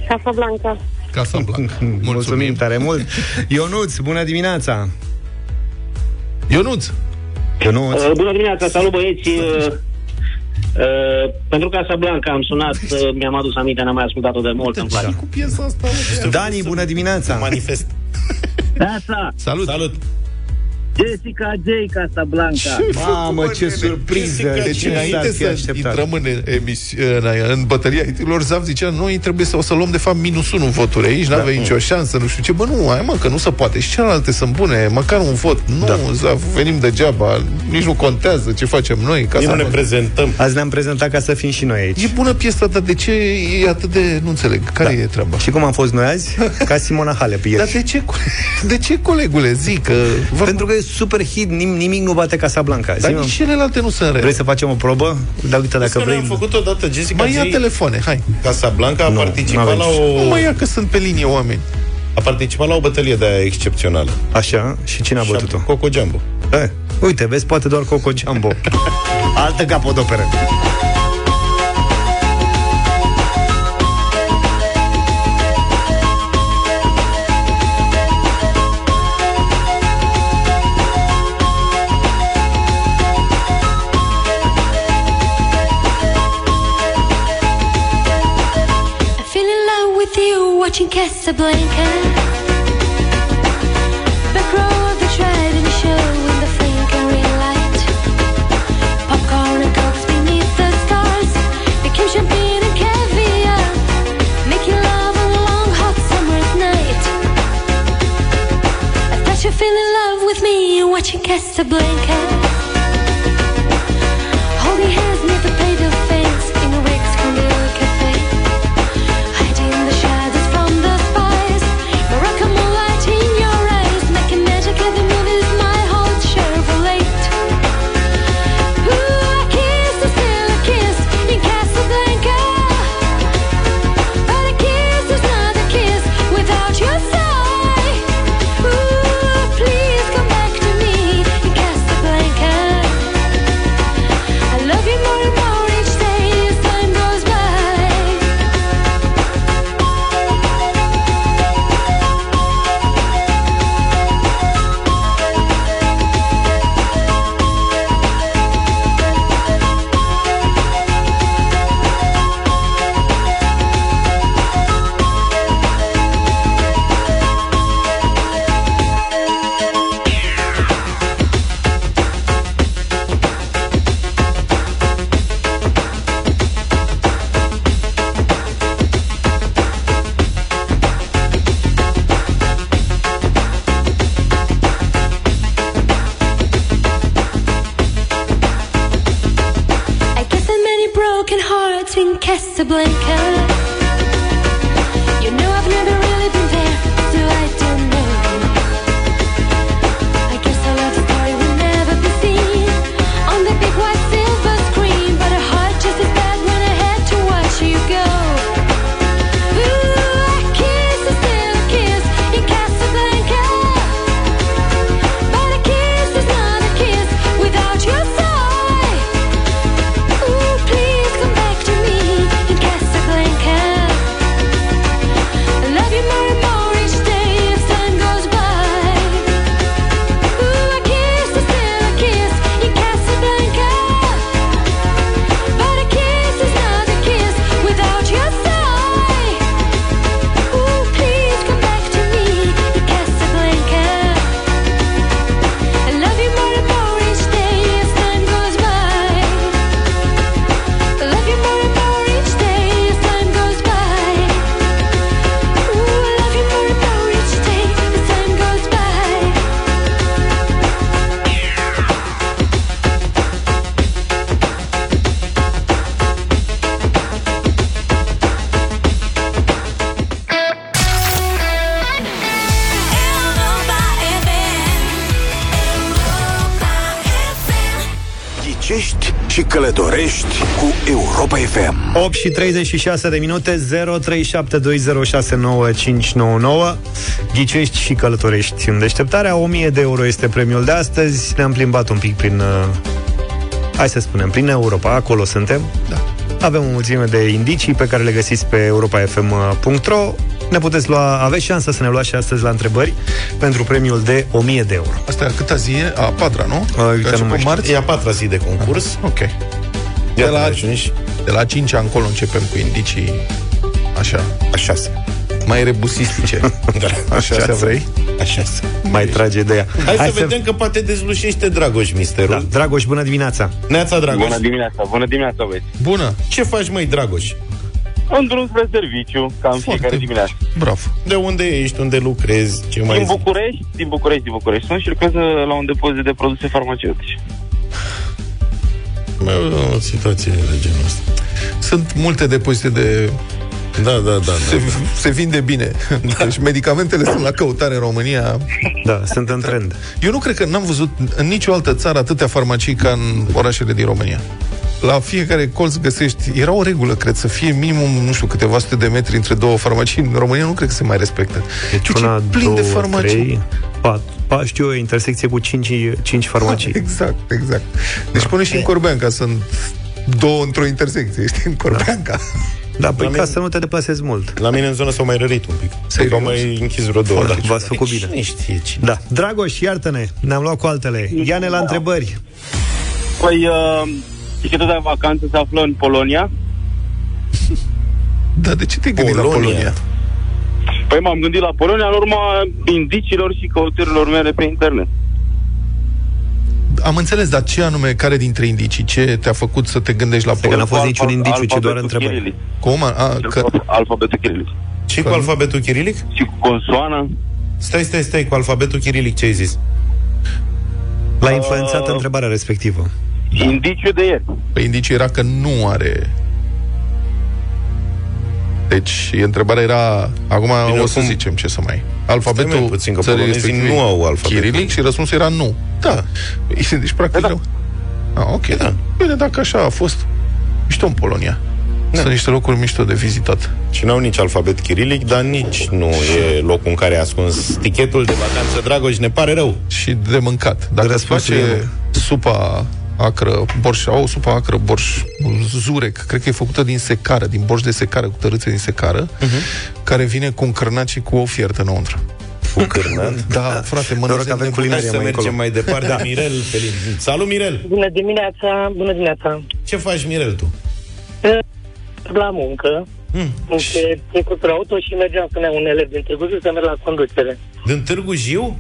Casablanca. Casablanca. Mulțumim. Mulțumim tare mult Ionuț, bună dimineața Ionuț! Ionuț Uh, bună dimineața, salut băieți. Uh, uh, pentru Casablanca am sunat, uh, mi-am adus aminte, n-am mai ascultat-o de mult, îmi place. Cu piesa asta, mă. Dani, bună dimineața Manifest. Neața, Salut! Salut. Jessica J. Casablanca. Mamă, ce nene, surpriză Deci Ce înainte s-ar fi să așteptat? intrăm în, emisi- în, în bătălia hiturilor, Zav zicea, noi trebuie să o să luăm de fapt minus 1 voturi aici, Da. n-avem nicio șansă, nu știu ce. Bă, nu, hai mă, că nu se poate. Și celelalte sunt bune, măcar un vot. Nu, Da. Zav, venim degeaba, nici nu contează ce facem noi. Ca Nici să nu ne prezentăm. Azi ne-am prezentat ca să fim și noi aici E bună piesa, dar de ce e atât de... Nu înțeleg. Care Da. e treaba? Și cum am fost noi azi? Ca Simona Halep Dar ieri de ce, co- de ce colegule, zic că... Vă... Pentru că e super hit, nim- nimic nu bate Casablanca Dar Zi-mă, nici celelalte nu sunt rele. Vrei să facem o probă? Da, uite, Dacă dacă vrei am făcut odată Jessica Mai ia J. telefoane, hai. Casablanca a Nu, participat n-avem la ce- o Nu mai ia că sunt pe linie oameni. a participat la o bătălie de aia excepțională. Așa, și cine a Și bătut-o? Coco Jumbo. Eh, Uite, vezi, poate doar Coco Jumbo. Altă capodoperă. Casablanca. Back row of the driving show in the flickering light. Popcorn and cokes beneath the stars. Became champagne and caviar. Making love on a long hot summer's night. I thought you fell in love with me watching Casablanca. 8 și 36 de minute 0372069599 Ghicești și călătorești în deșteptarea 1000 de euro este premiul de astăzi Ne-am plimbat un pic prin uh, Hai să spunem, prin Europa Acolo suntem Da. Avem o mulțime de indicii pe care le găsiți pe europafm.ro Ne puteți lua, aveți șansa să ne luați și astăzi la întrebări Pentru premiul de 1000 de euro Asta e a câta zi e? A patra, nu? uite, Că a nu început mai știu. marți? E a patra zi de concurs. Ok. De De la, la de la 5 încolo începem cu indicii așa, a șase. mai rebusistice. Da, Așa să vrei? A șase. Mai trage de ea Hai, Hai să, vedem că poate dezlușește Dragoș misterul. da. Dragoș, bună dimineața Neața, Dragoș. Bună dimineața, bună dimineața, băieți. Bună! Ce faci, măi, Dragoș? În drum spre serviciu, cam fiecare dimineață. Bravo! De unde ești? Unde lucrezi? Ce mai Din zici? București, din București, din București. Sunt și lucrez uh, la un depozit de produse farmaceutice. Mai o situație de genul ăsta. Sunt multe depozite de... Da, da, da. Se, da. se vinde bine. Deci medicamentele sunt la căutare în România. Da, sunt în trend Eu nu cred că n-am văzut în nicio altă țară atâtea farmacii ca în orașele din România. La fiecare colț găsești... Era o regulă, cred, să fie minimum, nu știu, câteva sute de metri între două farmacii. În România nu cred că se mai respectă. Deci Deci una, e plin două, de farmacii. trei, patru, Pa, știu eu, intersecție cu 5, 5 farmacii. Exact, exact. Deci pune și în Corbeanca, sunt două într-o intersecție, știi, în Corbeanca. Da, păi La ca mine- să nu te deplasezi mult. La mine în zonă s-au mai rărit un pic. Serios? Au mai închis vreo două. Foarte, Da. v-ați făcut bine. Cine știe cine? Da. Dragoș, iartă-ne, ne-am luat cu altele. Ia-ne la întrebări. Păi, uh, tichetul de vacanță se află în Polonia. Da, de ce te gândi la Polonia. Polonia? Păi m-am gândit la Polonia în urma indiciilor și căutărilor mele pe internet. Am înțeles, dar ce anume, care dintre indicii, ce te-a făcut să te gândești la că n-a Polonia? fost niciun Alfa- indiciu, ci doar alfabetul întrebări. chirilic. Cum? A, Cel că, cu Alfabetul chirilic. Și cu alfabetul chirilic? Și cu consoană. Stai, stai, stai, cu alfabetul chirilic ce ai zis? L-a influențat întrebarea respectivă. Da. Indiciu de ieri. Păi indiciul era că nu are... Deci, întrebarea era... Acum Bine, o să oricum- zicem ce să mai... Stai Alfabetul mai puțin, că țării polonezii respective, nu au alfabetul. Chirilic și răspunsul era nu. Da. Deci, practic... Da. Ah, ok, da. Bine, dacă așa a fost, mișto în Polonia. Da. Sunt niște locuri mișto de vizitat. Și n-au nici alfabet chirilic, dar nici nu e locul în care e ascuns tichetul de vacanță. Dragoș, ne pare rău. Și de mâncat. Dacă îți Răspunsul e place supa acră, borș, au supa acră, borș, zurec, cred că e făcută din secară, din borș de secară, cu tărâțe din secară, uh-huh. care vine cu un cârnat și cu o fiertă înăuntru. Cu cârnat. Da, frate, mă Noroc că avem Hai culinărie să mai mergem încolo. mai departe. Da. Mirel, Felin. Salut, Mirel! Bună dimineața, bună dimineața. Ce faci, Mirel, tu? La muncă, Hmm. între trecutul auto și mergeam să ne iau un elev din Târgu Jiu să merg la conducere. Din Târgu Jiu?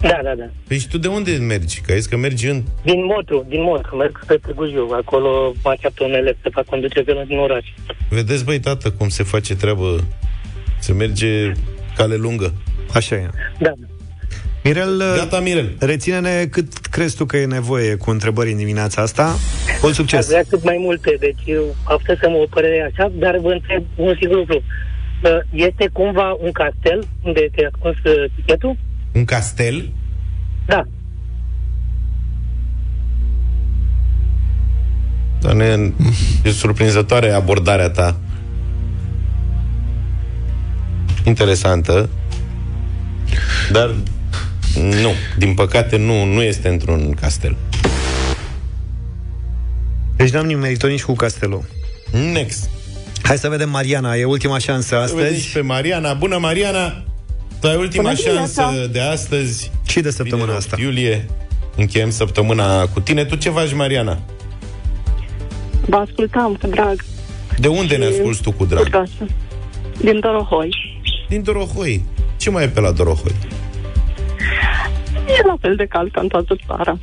Da, da, da. Păi și tu de unde mergi? Că ai zis că mergi în... Din Motru, din Motru, merg spre Târgu Jiu. Acolo mă așteaptă un elev să fac conducere în oraș. Vedeți, băi, tată, cum se face treabă Se merge cale lungă Așa e. Da. Mirel, Gata, Mirel reține-ne cât crezi tu că e nevoie cu întrebări în dimineața asta. Mult Aș succes! vrea cât mai multe, deci eu am să mă o părere așa, dar vă întreb un singur lucru. Uh, Este cumva un castel unde este ascuns uh, tichetul? Un castel? Da. Dar ne, e surprinzătoare abordarea ta Interesantă Dar nu, din păcate nu, nu este într-un castel Deci n-am nimerit-o nici cu castelul. Next Hai să vedem Mariana, e ultima șansă Să vedem și astăzi pe Mariana Bună, Mariana! Tu ai ultima Bună șansă dimineața! de astăzi și de săptămâna Bine, asta. Iulie Încheiem săptămâna cu tine Tu ce faci, Mariana? Vă ascultam cu drag. De unde ne Și asculti tu cu drag? Acasă. Din Dorohoi. Din Dorohoi Ce mai e pe la Dorohoi? E la fel de cald ca în toată țara.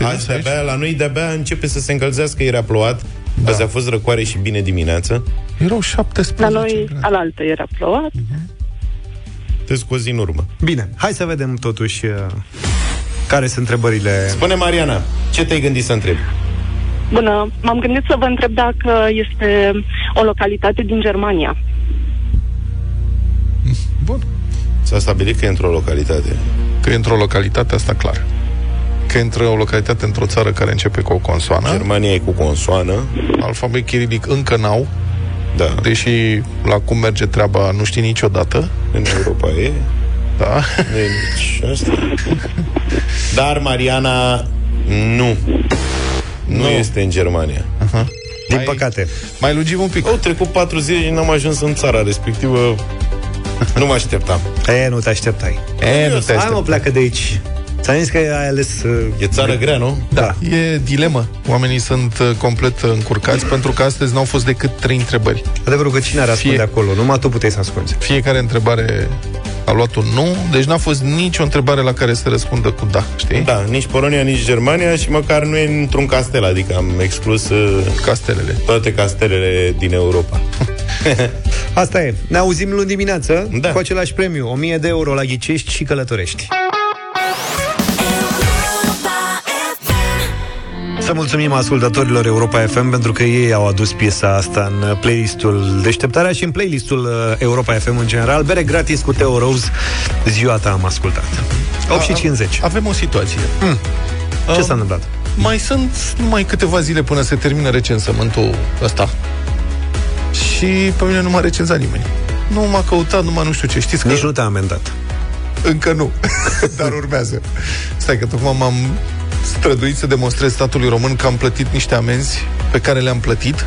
Azi de-abia, la noi de-abia începe să se încălzească, ieri a plouat, da. azi a fost răcoare și bine dimineață. Erau 17 La noi, alaltă era plouat. Te scozi în urmă. Bine, hai să vedem totuși uh, care sunt întrebările. Spune, Mariana, ce te-ai gândit să întrebi? Bună, m-am gândit să vă întreb dacă este o localitate din Germania. Bun. S-a stabilit că e într-o localitate. Că e într-o localitate, asta clar. Că e într-o localitate, într-o țară care începe cu o consoană. Germania e cu consoană. Alfabet chirilic încă n-au, Da. deși la cum merge treaba nu știi niciodată. În Europa e. Da. Deci, asta. Dar Mariana nu. Nu, Nu. este în Germania. Din Mai- păcate. Mai lungim un pic. Au trecut patru zile și n-am ajuns în țara respectivă. Nu mă așteptam. E, nu te așteptai. E, nu te Hai mă, aștept. pleacă de aici. Ți-am zis că ai ales... Uh, E țară grea, nu? Da, e dilemă. Oamenii sunt uh, complet încurcați pentru că astăzi n-au fost decât trei întrebări. adevărul că cine ar ascunde Fie- acolo? Numai tu puteai să ascunzi. Fiecare întrebare a luat un nu, deci n-a fost nicio întrebare la care să răspundă cu da, știi? Da, nici Polonia, nici Germania și măcar nu e într-un castel, adică am exclus uh, Castelele. toate castelele din Europa. Asta e. Ne auzim luni dimineață Da. cu același premiu. 1000 de euro la ghicești și călătorești. Să mulțumim ascultătorilor Europa FM pentru că ei au adus piesa asta în playlistul Deșteptarea și în playlistul uh, Europa FM în general. Bere gratis cu Teo Rose. Ziua ta am ascultat. 8 și 50. Avem o situație. Ce Um, s-a întâmplat? Mai sunt numai câteva zile până se termină recensământul ăsta. Și pe mine nu m-a recenzat nimeni. Nu m-a căutat, nu m-a nu știu ce. Știți că... Nici nu te-a amendat. Încă nu, dar urmează. Stai că tocmai m-am străduit să demonstrez statului român că am plătit niște amenzi pe care le-am plătit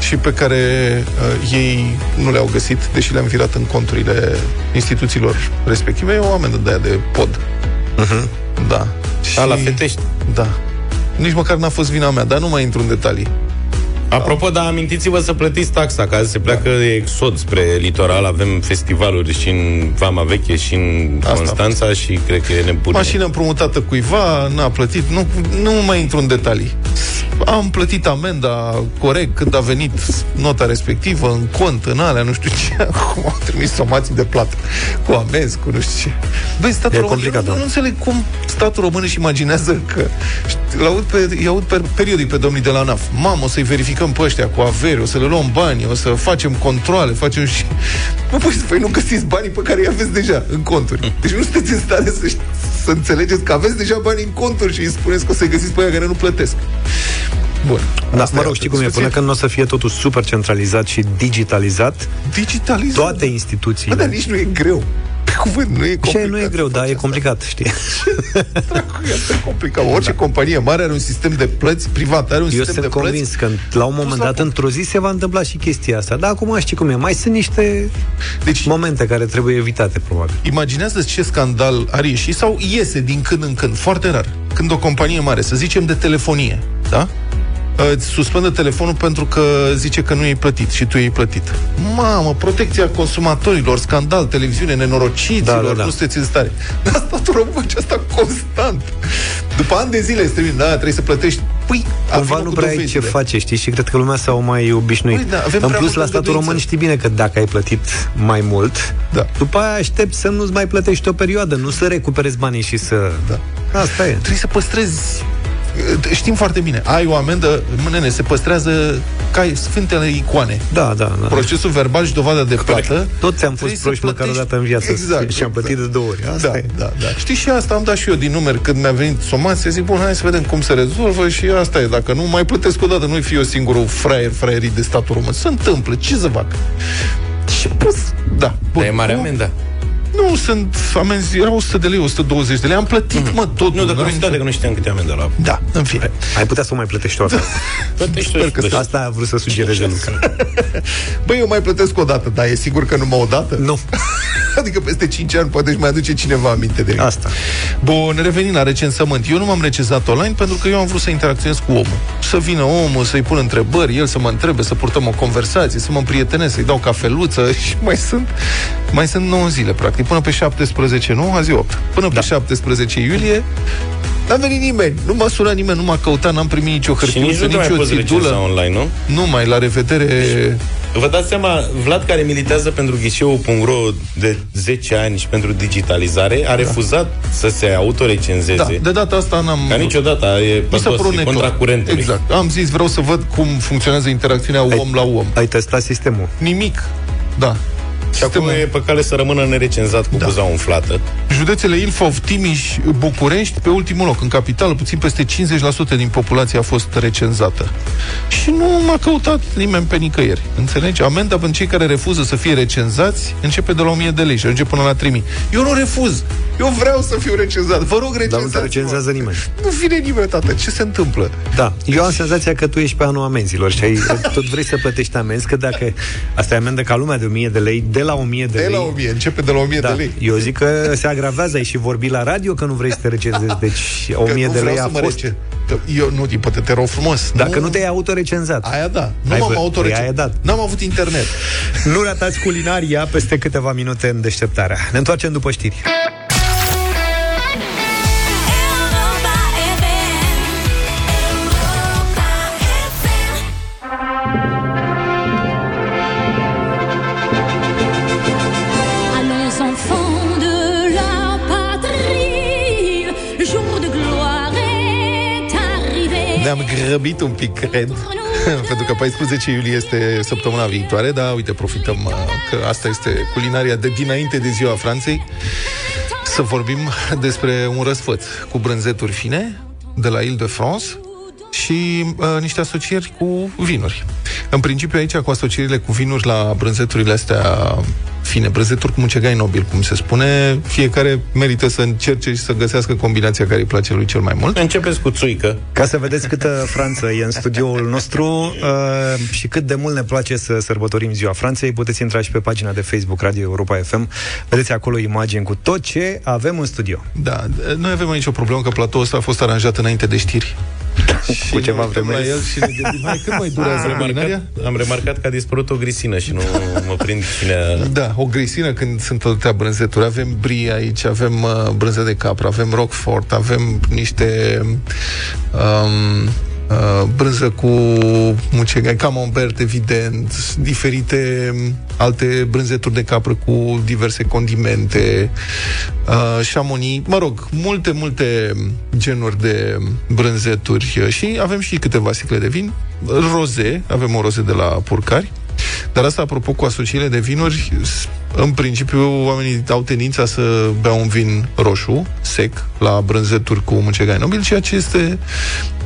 și pe care uh, ei nu le-au găsit, deși le-am virat în conturile instituțiilor respective. E o amendă de aia de pod. Uh-huh. Da. A, la Fetești. Da. Nici măcar n-a fost vina mea, dar nu mai intru în detalii. Apropo, dar amintiți-vă să plătiți taxa, că azi se pleacă de exod spre litoral, avem festivaluri și în Vama Veche și în Asta. Constanța și cred că e nebunie. Mașină împrumutată cuiva, n-a plătit, nu, nu mai intru în detalii. Am plătit amenda corect când a venit nota respectivă, în cont, în alea, nu știu ce. Acum au trimis somații de plată cu amenzi, cu nu știu ce. Băi, statul E român, complicat, eu nu, da. nu înțeleg cum statul român își imaginează că... Îl aud pe, îi aud pe, periodic pe domnii de la NAF. Mamă, o să-i verificăm pe ăștia cu averi, o să le luăm bani, o să facem controle, facem și... Bă, păi, păi nu găsiți banii pe care îi aveți deja în conturi. Deci nu sunteți în stare să, să înțelegeți că aveți deja bani în conturi și îi spuneți că o să-i găsiți pe aia care nu plătesc. Bun. Da, Asta mă e rog, altă știi cum e, discuție. până când nu o să fie totul super centralizat și digitalizat, Digitalizat. toate Bă, instituțiile... dar nici nu e greu. Pe cuvânt, nu e Și complicat. nu e greu, dar e complicat, știi? E complicat. Orice companie mare are un sistem de plăți privat, are un Eu sistem sunt de plăți. convins că la un moment la dat, într-o zi, se va întâmpla și chestia asta. Dar acum știi cum e. Mai sunt niște Deci, momente care trebuie evitate, probabil. imaginează ce scandal ar ieși sau iese din când în când, foarte rar, când o companie mare, să zicem de telefonie, da? Îți suspendă telefonul pentru că zice că nu e plătit și tu ai plătit. Mamă, protecția consumatorilor, scandal, televiziune, nenorociților, Da, da, da. nu sunteți în stare. Dar statul român face asta constant. După ani de zile îți trebuie, da, trebuie să plătești. Păi, Cumva avem nu cu prea ai ce dovezile. face, știi? Și cred că lumea s-a mai obișnuit. Păi, da, avem în prea plus, multă la statul îngăduință. român știi bine că dacă ai plătit mai mult, Da. după aia aștepți să nu-ți mai plătești o perioadă, nu să recuperezi banii și să... Da. Asta e. Trebuie să păstrezi Știm foarte bine, ai o amendă, mă, nene, se păstrează ca sfintele icoane. Da, da, da. Procesul verbal și dovada de plată. Toți am fost trebuie să proști măcar o plătești- dată în viață Exact, și am plătit exact. de două ori. Asta Da, e. da, da. Știi și asta am dat și eu din numeri când mi-a venit somația, zic, bun, hai să vedem cum se rezolvă și asta e. Dacă nu, mai plătesc o dată, nu-i fi eu singurul fraier, fraierit de statul român. Se întâmplă, ce să fac? Și pus, da. Bun. Dar e mare Nu- amenda. Nu, sunt amenzi, erau 100 de lei, 120 de lei. Am plătit, mă, tot. Nu, de curiozitate, că nu știam câte amende la... Da, în fine. Ai putea să o mai plătești o dată. Plătești Sper că tu, Asta a vrut să sugereze Luca. Băi, eu mai plătesc o dată, dar e sigur că numai o dată? Nu. Adică peste 5 ani poate își mai aduce cineva aminte de Asta. Bun, revenind la recensământ. Eu nu m-am recenzat online pentru că eu am vrut să interacționez cu omul. Să vină omul, să-i pun întrebări, el să mă întrebe, să purtăm o conversație, să mă împrietenesc, să-i dau cafeluță și mai sunt, mai sunt 9 zile, practic. Până pe 17, nu? Azi e 8. Până pe 17 iulie N-a venit nimeni, nu m-a sunat nimeni, nu m-a căutat, n-am primit nicio Și hârtiuță, nici nu te mai nici o poți recenza țidulă. online, nu? Nu mai, la revedere... Vă dați seama, Vlad care militează pentru ghișeu.ro de 10 ani și pentru digitalizare, a refuzat să se autorecenzeze. Da, de data asta n-am... Ca niciodată, e Mi s-a pădos, părut e neclar. contra curentului. Exact. Am zis, vreau să văd cum funcționează interacțiunea om la om. Ai testat sistemul. Nimic. Da. Și acum e pe cale să rămână nerecenzat cu Da. buza umflată. Județele Ilfov, Timiș, București, pe ultimul loc. În capitală, puțin peste 50% din populație a fost recenzată. Și nu m-a căutat nimeni pe nicăieri. Înțelegi? Amenda pentru cei care refuză să fie recenzați începe de la 1000 de lei și ajunge până la 3000. Eu nu refuz. Eu vreau să fiu recenzat. Vă rog, Dar nu te recenzați recenzează nimeni. Nu vine nimeni, tată. Ce se întâmplă? Da, eu am senzația că tu ești pe anul amenzilor și ai, tot vrei să plătești amenzi, că dacă asta e amendă ca lumea de 1000 de lei, de la 1000 de, De lei. la 1000, începe de la 1000 da, de lei. Eu zic că se agravează, ai și vorbit la radio că nu vrei să te recenzezi, deci Că 1000 nu de vreau lei a să mă fost. recen- Eu nu, din păcate, te rog frumos. Dacă nu te-ai autorecenzat. Aia da. Nu Ai m-am vă- autorecenzat. Aia dat. N-am avut internet. Nu ratați culinaria peste câteva minute în deșteptarea. Ne întoarcem după știri. Ne-am grăbit un pic, cred. Pentru că 14 iulie este săptămâna viitoare, dar uite, profităm uh, că asta este culinaria de dinainte de ziua Franței. Să vorbim despre un răsfăț cu brânzeturi fine de la Ile-de-France și uh, niște asocieri cu vinuri. În principiu aici, cu asocierile cu vinuri la brânzeturile astea fine, fine, brânzeturi cu mucegai nobil, cum se spune. Fiecare merită să încerce și să găsească combinația care îi place lui cel mai mult. Începeți cu țuică. Ca să vedeți câtă Franță e în studioul nostru uh, și cât de mult ne place să sărbătorim Ziua Franței, puteți intra și pe pagina de Facebook Radio Europa FM. Vedeți acolo imagini cu tot ce avem în studio. Da, noi avem aici o problemă că platoul ăsta a fost aranjat înainte de știri. și Cu ceva ne uităm vreme. la el și ne gândim, hai, cât mai durează Am culinaria? remarcat, am remarcat că a dispărut o grisină și nu mă prind cine a... Da, o grisină când sunt atâtea brânzeturi. Avem brie aici, avem uh, brânză de capră, avem roquefort, avem niște um, uh, brânză cu mucegai, camembert, evident, diferite um, alte brânzeturi de capră cu diverse condimente, uh, chamonix, mă rog, multe, multe genuri de brânzeturi. Uh, și avem și câteva sticle de vin, roze, avem o roze de la Purcari, dar asta, apropo, cu asocierile de vinuri, s- în principiu, oamenii au tendința să bea un vin roșu, sec, la brânzeturi cu mucegai nobil, ceea ce este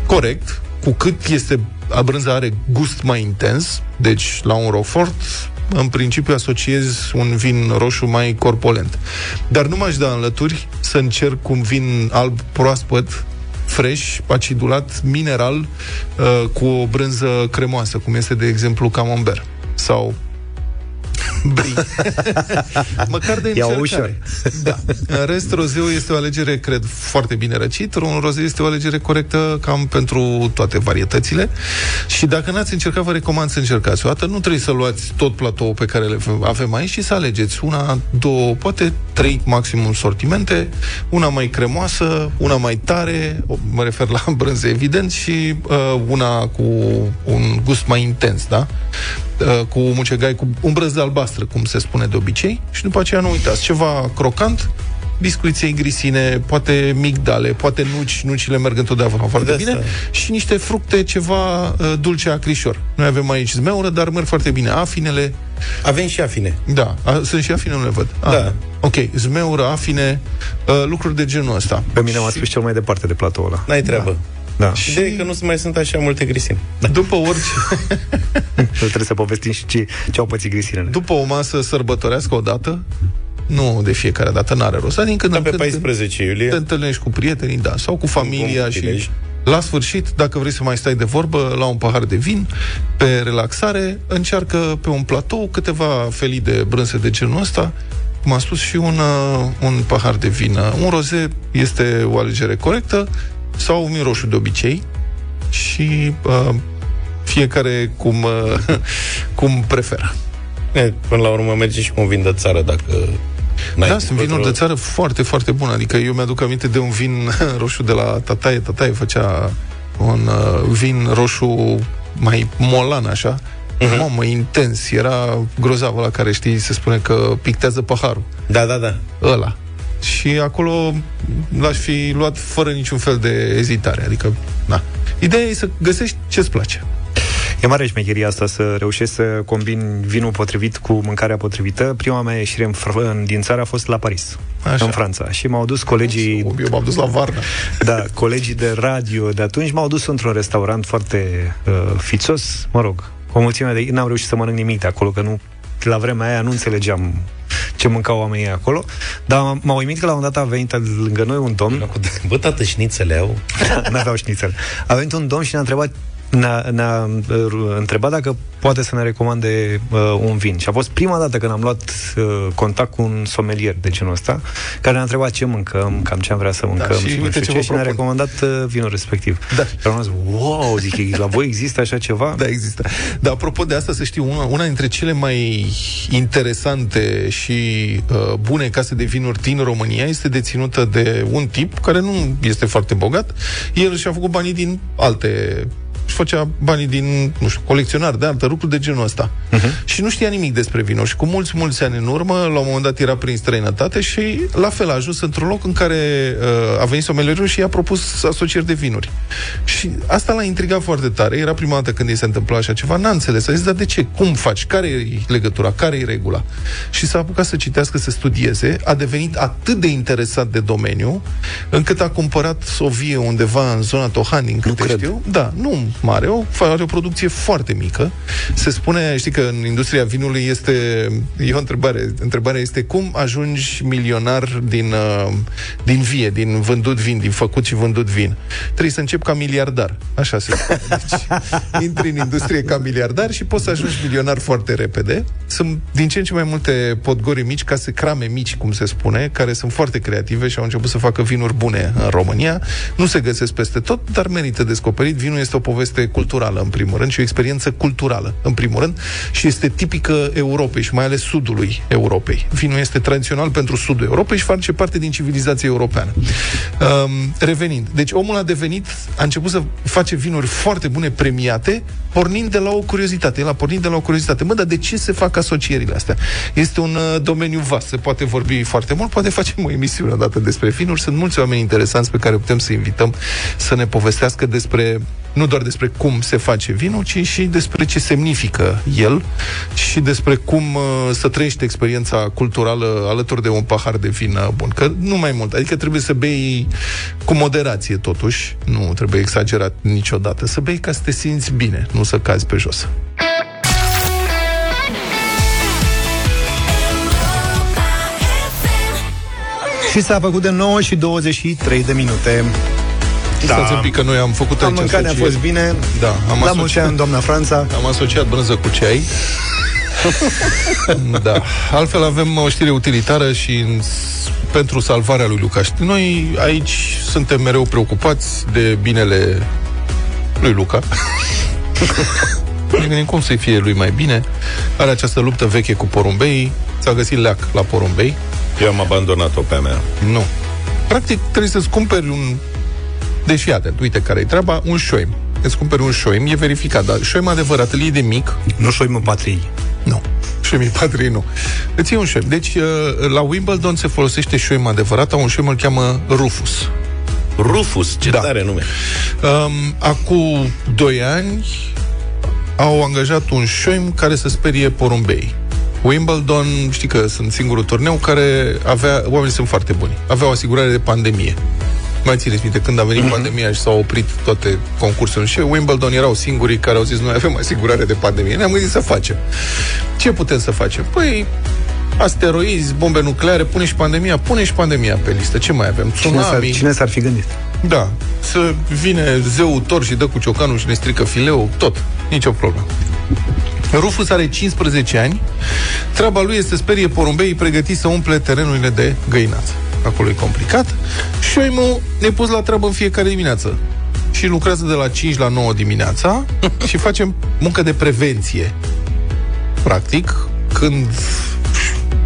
corect, cu cât este a brânza are gust mai intens, deci la un roquefort, în principiu asociez un vin roșu mai corpolent. Dar nu m-aș da în lături să încerc un vin alb proaspăt, fresh, acidulat, mineral, uh, cu o brânză cremoasă, cum este, de exemplu, camembert sau brie. Măcar de Ia încercare. ușor. Da. În rest, rozeu este o alegere, cred, foarte bine răcit. Un rozeu este o alegere corectă cam pentru toate varietățile. Și dacă n-ați încercat, vă recomand să încercați o dată. Nu trebuie să luați tot platoul pe care le avem aici și să alegeți una, două, poate trei maximum sortimente, una mai cremoasă, una mai tare, o- mă refer la brânză, evident, și uh, una cu un gust mai intens, da? Uh, cu mucegai, cu umbrăz de albastră, cum se spune de obicei, și după aceea nu uitați, ceva crocant, biscuiței grisine, poate migdale, poate nuci, nucile merg întotdeauna foarte De bine, asta. și niște fructe, ceva uh, dulce acrișor. Noi avem aici zmeură, dar merg foarte bine. Afinele, Avem și afine. da, a, sunt și afine, nu le văd. Da. Ok, zmeură, afine, uh, lucruri de genul ăsta. Pe mine m-a spus cel mai departe de platoul ăla. N-ai treabă. Da. Și de că nu mai sunt așa multe grisini. După orice, Trebuie să povestim și ce, ce au pățit grisinele. după o masă sărbătorească odată, nu de fiecare dată, n-are rost. Adică când Da, în pe când 14 iulie. te întâlnești cu prietenii, da, sau cu familia bun și prilej. la sfârșit, dacă vrei să mai stai de vorbă la un pahar de vin, pe relaxare, încearcă pe un platou câteva felii de brânze de genul ăsta, cum am spus, și un, uh, un pahar de vin. Un roze este o alegere corectă, sau un vin roșu de obicei, și uh, fiecare cum, uh, cum preferă. E, Până la urmă merge și cu un vin de țară dacă n-ai Da, sunt vinuri control. de țară foarte, foarte bune. Adică eu mi-aduc aminte de un vin roșu de la Tataie. Tataie făcea un uh, vin roșu mai molan, așa. Uh-huh. Mamă, intens. Era grozav la care, știi, se spune că pictează paharul. Da, da, da. Ăla. Și acolo l-aș fi luat fără niciun fel de ezitare. Adică, na. Ideea e să găsești ce-ți place. E mare șmecheria asta să reușești să combini vinul potrivit cu mâncarea potrivită. Prima mea ieșire în, fr- în, din țară a fost la Paris, Așa. în Franța. Și m-au dus colegii... Eu m-am dus la Varna. Da, colegii de radio de atunci m-au dus într-un restaurant foarte uh, fițos, mă rog, cu o mulțime de... N-am reușit să mănânc nimic de acolo, că nu, la vremea aia nu înțelegeam ce mâncau oamenii acolo, dar m- m-a uimit că la un dat a venit lângă noi un domn, Bă, tată, șnițele au. n-aveau șnițel, a venit un domn și ne-a întrebat ne-a, ne-a uh, întrebat dacă poate să ne recomande uh, un vin. Și a fost prima dată când am luat uh, contact cu un somelier de genul ăsta, care ne-a întrebat ce mâncăm, cam ce am vrea să mâncăm Da, și și, nu uite știu ce ce, vă și ne-a propun. recomandat uh, vinul respectiv. Da. Și am zis, wow, zic, la voi există așa ceva? Da, există. Dar apropo de asta, să știi, una, una dintre cele mai interesante și uh, bune case de vinuri din România este deținută de un tip care nu este foarte bogat. El și-a făcut banii din alte își făcea banii din, nu știu, colecționar de alte lucruri de genul ăsta. Uh-huh. Și nu știa nimic despre vinuri. Și cu mulți, mulți ani în urmă, la un moment dat era prin străinătate și la fel a ajuns într-un loc în care uh, a venit somelierul și i-a propus asocieri de vinuri. Și asta l-a intrigat foarte tare. Era prima dată când i se întâmpla așa ceva. N-a înțeles. A zis, dar de ce? Cum faci? Care e legătura? Care e regula? Și s-a apucat să citească, să studieze. A devenit atât de interesat de domeniu, încât a cumpărat o vie undeva în zona Tohan, din câte cred. știu. Da, nu, mare, o, are o producție foarte mică. Se spune, știi că în industria vinului este, e o întrebare, întrebarea este cum ajungi milionar din, uh, din vie, din vândut vin, din făcut și vândut vin. Trebuie să începi ca miliardar, așa se spune. Deci, intri în industrie ca miliardar și poți să ajungi milionar foarte repede. Sunt din ce în ce mai multe podgori mici, case crame mici, cum se spune, care sunt foarte creative și au început să facă vinuri bune în România. Nu se găsesc peste tot, dar merită descoperit. Vinul este o poveste culturală, în primul rând, și o experiență culturală, în primul rând, și este tipică Europei și mai ales sudului Europei. Vinul este tradițional pentru sudul Europei și face parte din civilizația europeană. Um, revenind, deci omul a devenit, a început să face vinuri foarte bune, premiate, pornind de la o curiozitate. El a pornit de la o curiozitate. Mă, dar de ce se fac asocierile astea? Este un uh, domeniu vast, se poate vorbi foarte mult, poate facem o emisiune odată despre vinuri. Sunt mulți oameni interesanți pe care putem să invităm să ne povestească despre nu doar despre cum se face vinul, ci și despre ce semnifică el și despre cum uh, să trăiești experiența culturală alături de un pahar de vin uh, bun. Că nu mai mult. Adică trebuie să bei cu moderație, totuși. Nu trebuie exagerat niciodată. Să bei ca să te simți bine, nu să cazi pe jos. Și s-a făcut de 9 și 23 de minute. Da. Stați un pic că noi am făcut Am aici mâncat, ne-a asocieri. fost bine. Da, am La asociat- mulți ani, doamna Franța. Am asociat brânză cu ceai. da. Altfel avem o știre utilitară și în, pentru salvarea lui Luca. Știi, Noi aici suntem mereu preocupați de binele lui Luca. ne gândim cum să-i fie lui mai bine. Are această luptă veche cu porumbei. S-a găsit leac la porumbei. Eu am abandonat-o pe a mea. Nu. Practic trebuie să-ți cumperi un... Deși, atent, uite care e treaba, un șoim. Îți cumperi un șoim, e verificat, dar șoim adevărat, îl iei de mic. Nu șoimul patriei. Nu. Șoimii patriei nu. Îți iei un șoim. Deci, uh, la Wimbledon se folosește șoim adevărat, un șoim îl cheamă Rufus. Rufus, ce da. tare nume. Um, acum 2 ani au angajat un șoim care să sperie porumbei. Wimbledon, știi că sunt singurul turneu care avea, oamenii sunt foarte buni, avea o asigurare de pandemie. Mai țineți minte, când a venit pandemia și s-au oprit toate concursurile și Wimbledon erau singurii care au zis noi avem asigurare de pandemie. Ne-am gândit să facem. Ce putem să facem? Păi, asteroizi, bombe nucleare, pune și pandemia, pune și pandemia pe listă. Ce mai avem? Cine s-ar, Tsunami. cine s-ar fi gândit? Da, să vine zeul Thor și dă cu ciocanul și ne strică fileul, tot, nicio problemă. Rufus are 15 ani, treaba lui este să sperie porumbei pregătiți să umple terenurile de găinață. Acolo e complicat. Și Oimul ne pus la treabă în fiecare dimineață. Și lucrează de la 5 la 9 dimineața și facem muncă de prevenție. Practic, când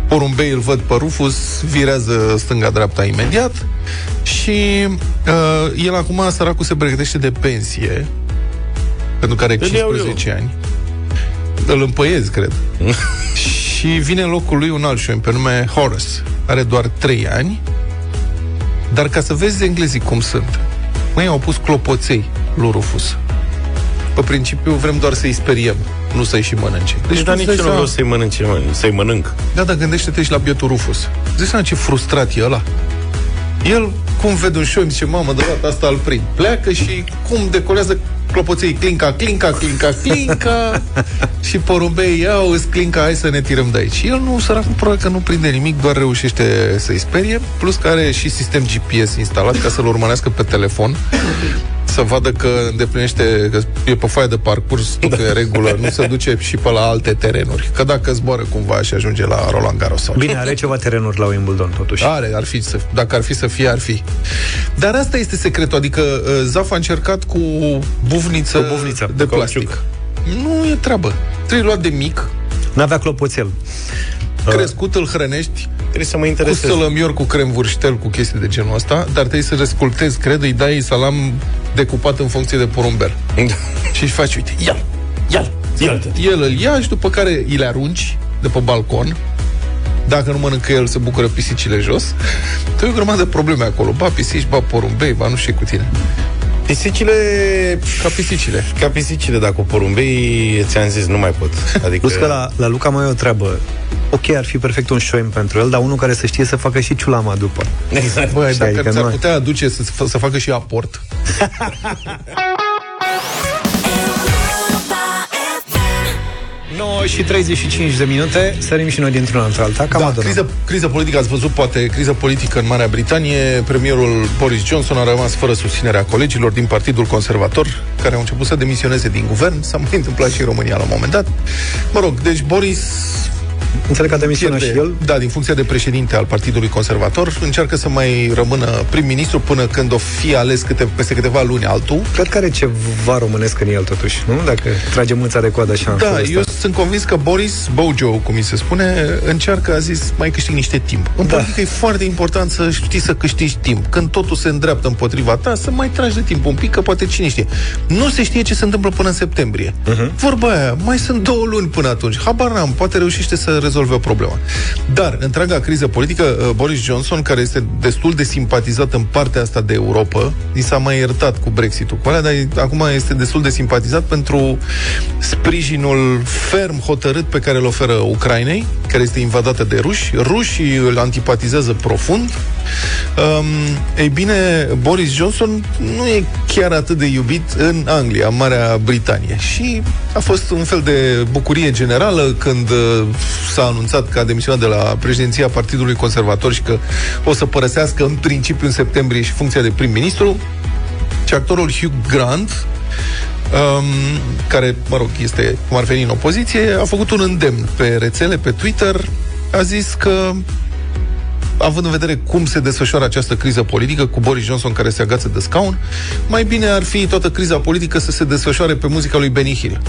porumbei îl văd pe Rufus, virează stânga-dreapta imediat și uh, el acum, săracul, se pregătește de pensie, pentru că are Îl iau 15 ani. Îl împăiez, cred. și vine în locul lui un alt șoim, pe nume Horace. Are doar 3 ani, dar ca să vezi englezii cum sunt, măi, au pus clopoței lui Rufus. Pe principiu vrem doar să-i speriem, nu să-i și mănânce. Deci, dar tu nici îți eu dai nu vreau seama- să-i mănânce, mă, să-i mănânc. da, dar gândește-te și la bietul Rufus. Zici seama ce frustrat e ăla? El, cum vede un șoim, zice, mamă, de data asta îl prind. Pleacă și cum decolează clopoței clinca, clinca, clinca, clinca și porumbei iau, îți clinca, hai să ne tirăm de aici. El nu, săracul, probabil că nu prinde nimic, doar reușește să-i sperie, plus că are și sistem GPS instalat ca să-l urmărească pe telefon să vadă că îndeplinește, că e pe foaia de parcurs, totul e în regulă, nu se duce și pe la alte terenuri. Că dacă zboară cumva și ajunge la Roland Garros sau Bine, are ceva terenuri la Wimbledon, totuși. are, ar fi să, dacă ar fi să fie, ar fi. Dar asta este secretul, adică uh, Zaf a încercat cu buvniță, Cu buvniță, de cauciuc. plastic. Nu e treabă. Trebuie luat de mic, N-avea clopoțel. Crescut, îl hrănești, Trebuie să mă cu interesez. sălămior, cu crem vârștel, cu chestii de genul ăsta, dar trebuie să rescultezi, cred, îi dai salam decupat în funcție de porumber. și își faci, uite, ia ia El îl ia și după care îi le arunci de pe balcon, dacă nu mănâncă el, se bucură pisicile jos. Tu ai o grămadă de probleme acolo. Ba pisici, ba porumbei, ba nu știu cu tine. Pisicile... Ca pisicile. Ca pisicile, dacă cu porumbei, ți-am zis, nu mai pot. Adică... Plus că la, la Luca mai e o treabă. Ok, ar fi perfect un șoim pentru el, dar unul care să știe să facă și ciulama după. Exact. Băi, Și dacă adică ți-ar nu- putea aduce să, să facă și aport. 9 și 35 de minute, sărim și noi dintr-una într-alta, cam da, adunăm. criză, criză politică, ați văzut poate criză politică în Marea Britanie. Premierul Boris Johnson a rămas fără susținerea colegilor din Partidul Conservator, care au început să demisioneze din guvern. S-a mai întâmplat și în România la un moment dat. Mă rog, deci Boris Înțeleg că a demisionat pierde- și el. Da, din funcția de președinte al Partidului Conservator, încearcă să mai rămână prim-ministru până când o fi ales câte, peste câteva luni altul. Cred că are ceva românesc în el, totuși, nu? Dacă trage mâța de coadă așa. în Da, felul ăsta. eu sunt convins că Boris Bojo, cum mi se spune, încearcă, a zis, mai câștig niște timp. În Da. politică e foarte important să știi să câștigi timp. Când totul se îndreaptă împotriva ta, să mai tragi de timp un pic, că poate cine știe. Nu se știe ce se întâmplă până în septembrie. Mhm. Vorba aia, mai sunt două luni până atunci. Habar n-am, poate reușește să rezolve o problemă. Dar, întreaga criză politică, uh, Boris Johnson, care este destul de simpatizat în partea asta de Europa, i s-a mai iertat cu Brexit-ul cu alea, dar e- acum este destul de simpatizat pentru sprijinul ferm hotărât pe care îl oferă Ucrainei, care este invadată de ruși. Rușii îl antipatizează profund. Um, ei bine, Boris Johnson nu e chiar atât de iubit în Anglia, în Marea Britanie. Și a fost un fel de bucurie generală când uh, s-a anunțat că a demisionat de la președinția Partidului Conservator și că o să părăsească în principiu în septembrie și funcția de prim-ministru. Și actorul Hugh Grant, um, care, mă rog, este cum ar veni în opoziție, a făcut un îndemn pe rețele, pe Twitter, a zis că având în vedere cum se desfășoară această criză politică cu Boris Johnson care se agață de scaun, mai bine ar fi toată criza politică să se desfășoare pe muzica lui Benny Hill.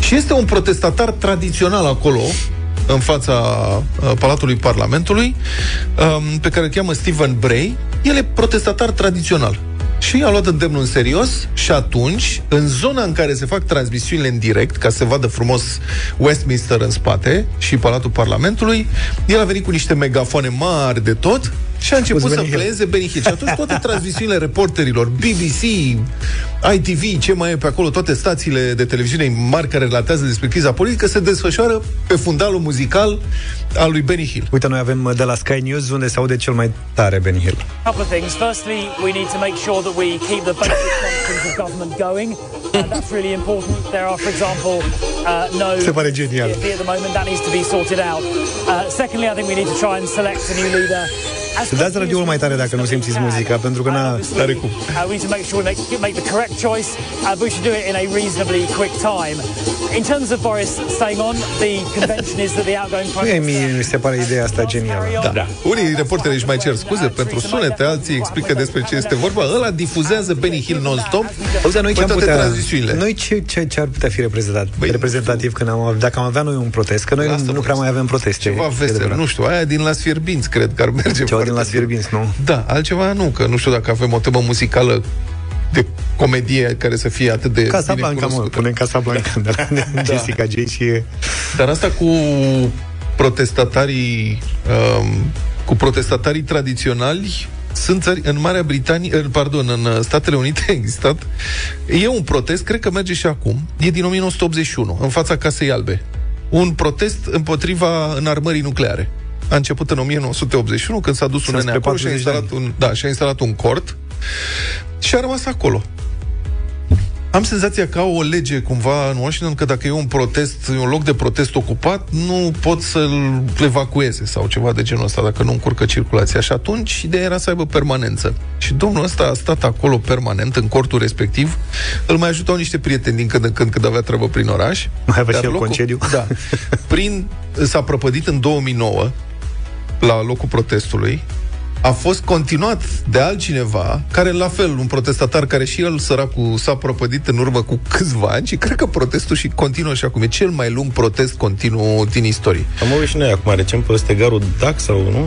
Și este un protestatar tradițional acolo, în fața uh, Palatului Parlamentului, um, pe care îl cheamă Stephen Bray. El e protestatar tradițional. Și a luat îndemnul în serios și atunci, în zona în care se fac transmisiunile în direct, ca să se vadă frumos Westminster în spate și Palatul Parlamentului, el a venit cu niște megafoane mari de tot și a început să Benny Hill. pleieze Benny Hill. Și atunci toate transmisiunile reporterilor, BBC, ITV, ce mai e pe acolo, toate stațiile de televiziune mari care relatează despre criza politică, se desfășoară pe fundalul muzical al lui Benny Hill. Uite, noi avem uh, de la Sky News unde se aude cel mai tare Benny Hill. couple of things. Firstly, we need to make sure that we keep the basic functions of government going. And that's really important. There are, for example, uh, no Se pare genial. CFP at the moment. That needs to be sorted out. Uh, secondly, I think we need to try and select a new leader. As Să dați radioul mai tare dacă nu simțiți muzica, pentru că n-a... Tare cum. Uh, we need to make sure we make, make the correct choice, uh, but we should do it in a reasonably quick time. In terms of Boris staying on, the convention is that the outgoing prime Mie minister mi se pare ideea asta genială. Da. da. Unii reporteri își mai cer scuze pentru sunete, alții explică despre ce este vorba. Ăla difuzează Benny Hill non-stop Auzi, dar noi pe ce am toate putea, transmisiunile. noi ce, ce, ce ar putea fi reprezentat, Băi, reprezentativ când am, dacă am avea noi un protest, că noi Asta nu, nu vă prea zic. mai avem proteste. Ceva e vesel, adevărat. nu știu, aia din Las Fierbinți, cred că ar merge Ceva foarte din Las bine. Fierbinți, nu? Da, altceva nu, că nu știu dacă avem o temă muzicală de comedie care să fie atât de Casa bine Blanca, mă, cunoscută. punem Casa Blanca de la Da. Jessica J și e... Dar asta cu protestatarii um, cu protestatarii tradiționali sunt țări, în Marea Britanie, în- pardon, în uh, Statele Unite a existat, e un protest, cred că merge și acum, e din 1981, în fața Casei Albe. Un protest împotriva înarmării nucleare. A început în 1981, când s-a dus un Sunt nene spre acolo și a 40 de instalat un, da, și a instalat un cort și a rămas acolo. Am senzația că au o lege cumva în Washington că dacă e un protest, e un loc de protest ocupat, nu pot să-l evacueze sau ceva de genul ăsta dacă nu încurcă circulația. Și atunci ideea era să aibă permanență. Și domnul ăsta a stat acolo permanent în cortul respectiv. Îl mai ajutau niște prieteni din când în când când avea treabă prin oraș. Mai avea Dar și el concediu. Da. Prin, s-a prăpădit în 2009 la locul protestului a fost continuat de altcineva, care la fel, un protestatar care și el, săracul, s-a prăpădit în urmă cu câțiva ani și cred că protestul și continuă și acum. E cel mai lung protest continuu din istorie. Am auzit și noi acum recent pe stegarul Dac sau nu?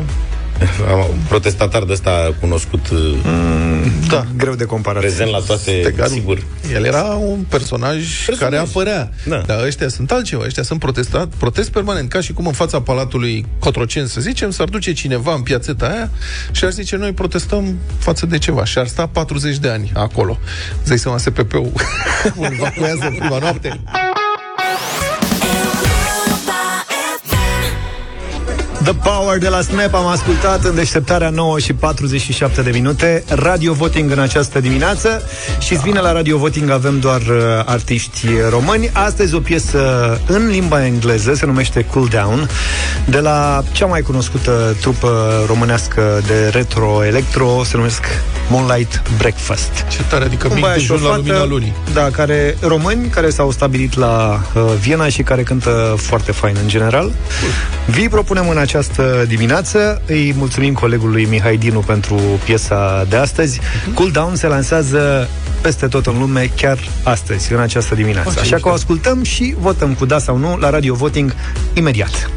Am- Un protestatar de ăsta cunoscut mm, Da. Greu de comparat. prezent la toate, Stegarul. sigur. El era un personaj, Personaj. care apărea. Da. Dar ăștia sunt altceva. Ăștia sunt protestat, protest permanent. Ca și cum în fața Palatului Cotroceni, să zicem, s-ar duce cineva în piațeta aia și ar zice, noi protestăm față de ceva. Și ar sta 40 de ani acolo. Îți dai seama, SPP-ul îl evacuează în prima noapte. The Power de la Snap am ascultat în deșteptarea 9 și 47 de minute. Radio Voting în această dimineață. Și bine, la Radio Voting avem doar uh, artiști români. Astăzi o piesă în limba engleză, se numește Cool Down, de la cea mai cunoscută trupă românească de retro-electro, se numesc Moonlight Breakfast. Ce tare, adică Un mic băiat și o dejun la fată, lumina lunii. Da, care, români care s-au stabilit la uh, Viena și care cântă foarte fain în general. Vi propunem în această dimineață, îi mulțumim colegului Mihai Dinu pentru piesa de astăzi. Cool Down se lansează peste tot în lume chiar astăzi, în această dimineață. Oh, ce Așa că mișto. o ascultăm și votăm cu da sau nu la Radio Voting imediat.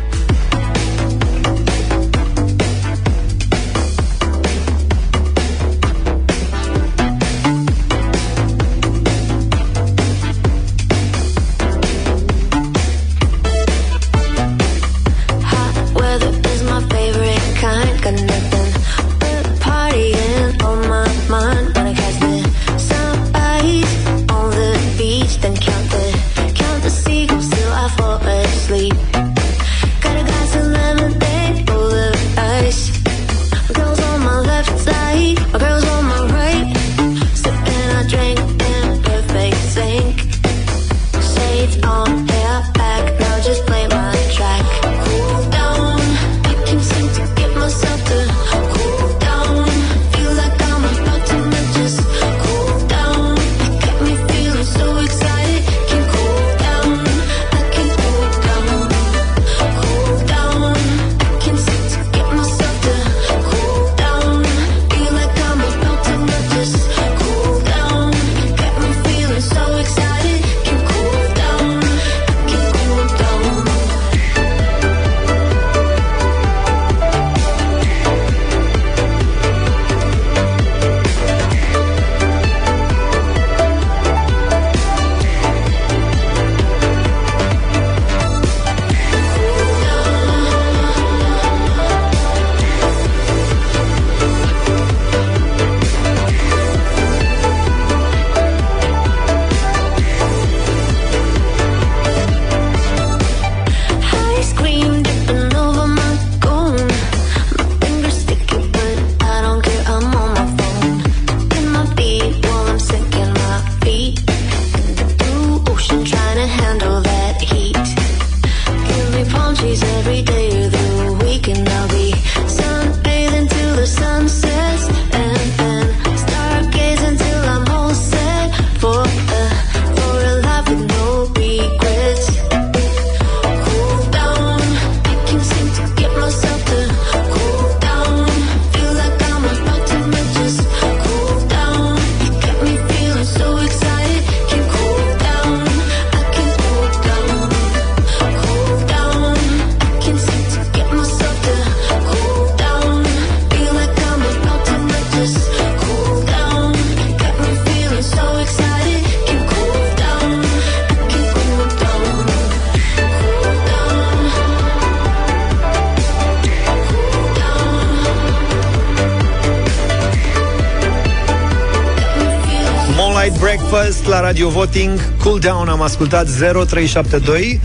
Radio Voting Cool Down am ascultat 0372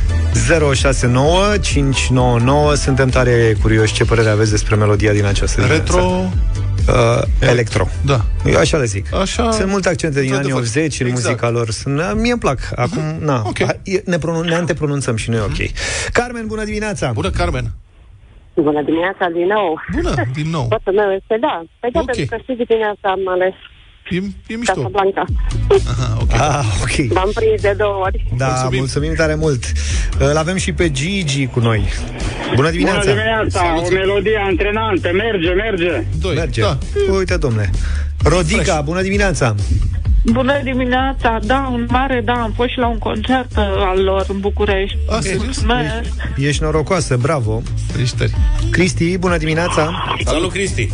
069 599 Suntem tare curioși ce părere aveți despre melodia din această Retro... dimineață. Uh, electro. Da. Eu așa le zic. Așa... Sunt multe accente din anii Într-adevăr. 80 în Exact. muzica lor. Sunt, mie îmi plac. Acum, na, Ok. a- e- ne, pronun- ne antepronunțăm și noi, ok. Carmen, bună dimineața! Bună, Carmen! Bună dimineața din nou. Bună, din nou. Totul meu este da. Păi da, Ok. pentru că și dimineața am ales E, e mișto. Casa Blanca. Aha, ok. Ah, ok. V-am prins de două ori. Da, mulțumim. mulțumim tare mult. Îl avem și pe Gigi cu noi. Bună dimineața! Bună dimineața, o melodie antrenantă, merge, merge. Doi. Merge. Da. Uite, domne. Rodica, bună dimineața! Bună dimineața, da, un mare, da, am fost și la un concert uh, al lor în București. A, serios? Mulțumesc. Ești norocoasă, bravo! Ești tari. Cristi, bună dimineața! Salut, Cristi!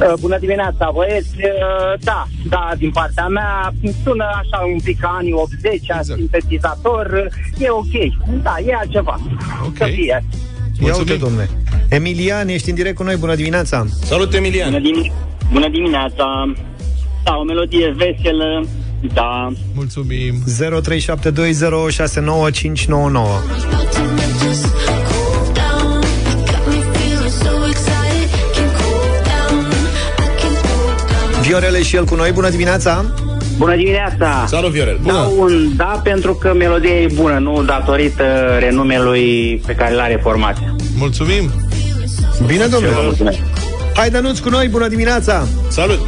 Uh, Bună dimineața, băieți. Uh, Da, da, din partea mea sună așa un pic ca anii 80, exact. sintetizator. E ok. Da, e altceva. Ok. Să fie. Ia uite, domne. Emilian, ești în direct cu noi, bună dimineața! Salut, Emilian! Bună, dim- Bună dimineața! Da, o melodie veselă, da. Mulțumim! 0372069599 Viorel e și el cu noi, bună dimineața! Bună dimineața! Salut, Viorel! Dau un da pentru că melodia e bună, nu datorită renumelui pe care l-are formația. Mulțumim! Bine, domnule! Hai, Dănuț, cu noi, bună dimineața! Salut!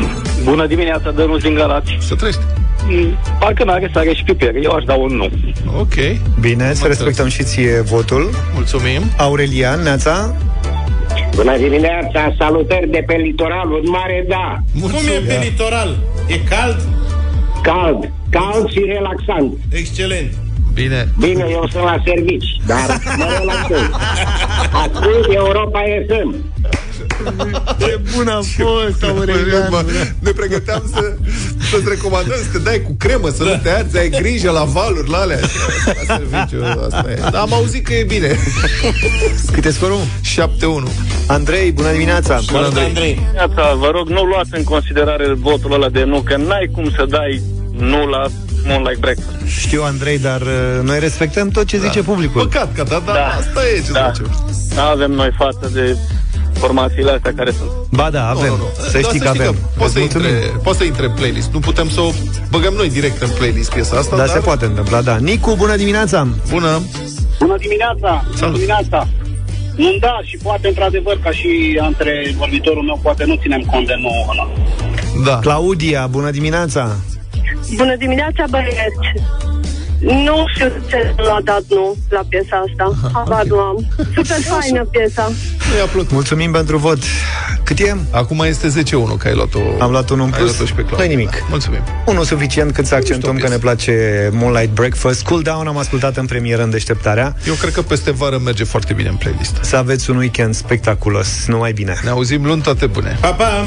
Bună dimineața, Dănuț din Galați. Să trăiești. Mm, Parcă n-are sare și piper. Eu aș da un nu. Ok. Bine, să respectăm și ție votul. Mulțumim. Aurelian, Neața? Bună dimineața, salutări de pe litoral, un mare da. Cum e pe litoral? E cald? Cald, cald și relaxant. Excelent. Bine. Bine, eu sunt la servici, dar mă relaxez. Ascult Europa FM. Ce bun a fost, Aurelian! Ne pregăteam să, să-ți recomandăm să te dai cu cremă, să nu te arzi, ai grijă la valuri, la alea. La serviciu, asta e. Dar am auzit că e bine. Cât e scorul? 7-1. Andrei, bună dimineața! Bună, Andrei. Dimineața, vă rog, nu luați în considerare votul ăla de nu, că n-ai cum să dai nu la Moonlight Breakfast. Știu, Andrei, dar uh, noi respectăm tot ce zice publicul. Păcat, că da, da, Da. asta e ce Da. facem. Da, avem noi față de formațiile astea care sunt. Ba da, avem. Nu, nu, nu. Să Dar știi că avem. Poate să, Îți mulțumim. intre, poate să intre în playlist. Nu putem să o băgăm noi direct în playlist piesa asta, Da, dar... se poate întâmpla, da. Nicu, bună dimineața! Bună! Bună dimineața! Bună dimineața! Un da și poate într-adevăr ca și între vorbitorul meu poate nu ținem cont de nouă ăla. Da. Claudia, bună dimineața! Bună dimineața, băieți! Nu știu ce nu a dat nu la piesa asta. Habar nu am. Super faină piesa. Mi-a plăcut. Mulțumim pentru vot. Cât e? Acum este 10-1, că ai luat-o... Am luat unul în ai plus. luat-o și pe Claudia. Nu nimic. Da. Mulțumim. Unul suficient cât să accentuăm mișto că ne place Moonlight Breakfast. Cool Down am ascultat în premieră în deșteptarea. Eu cred că peste vară merge foarte bine în playlist. Să aveți un weekend spectaculos. Numai bine. Ne auzim luni, toate bune. Pa, pa!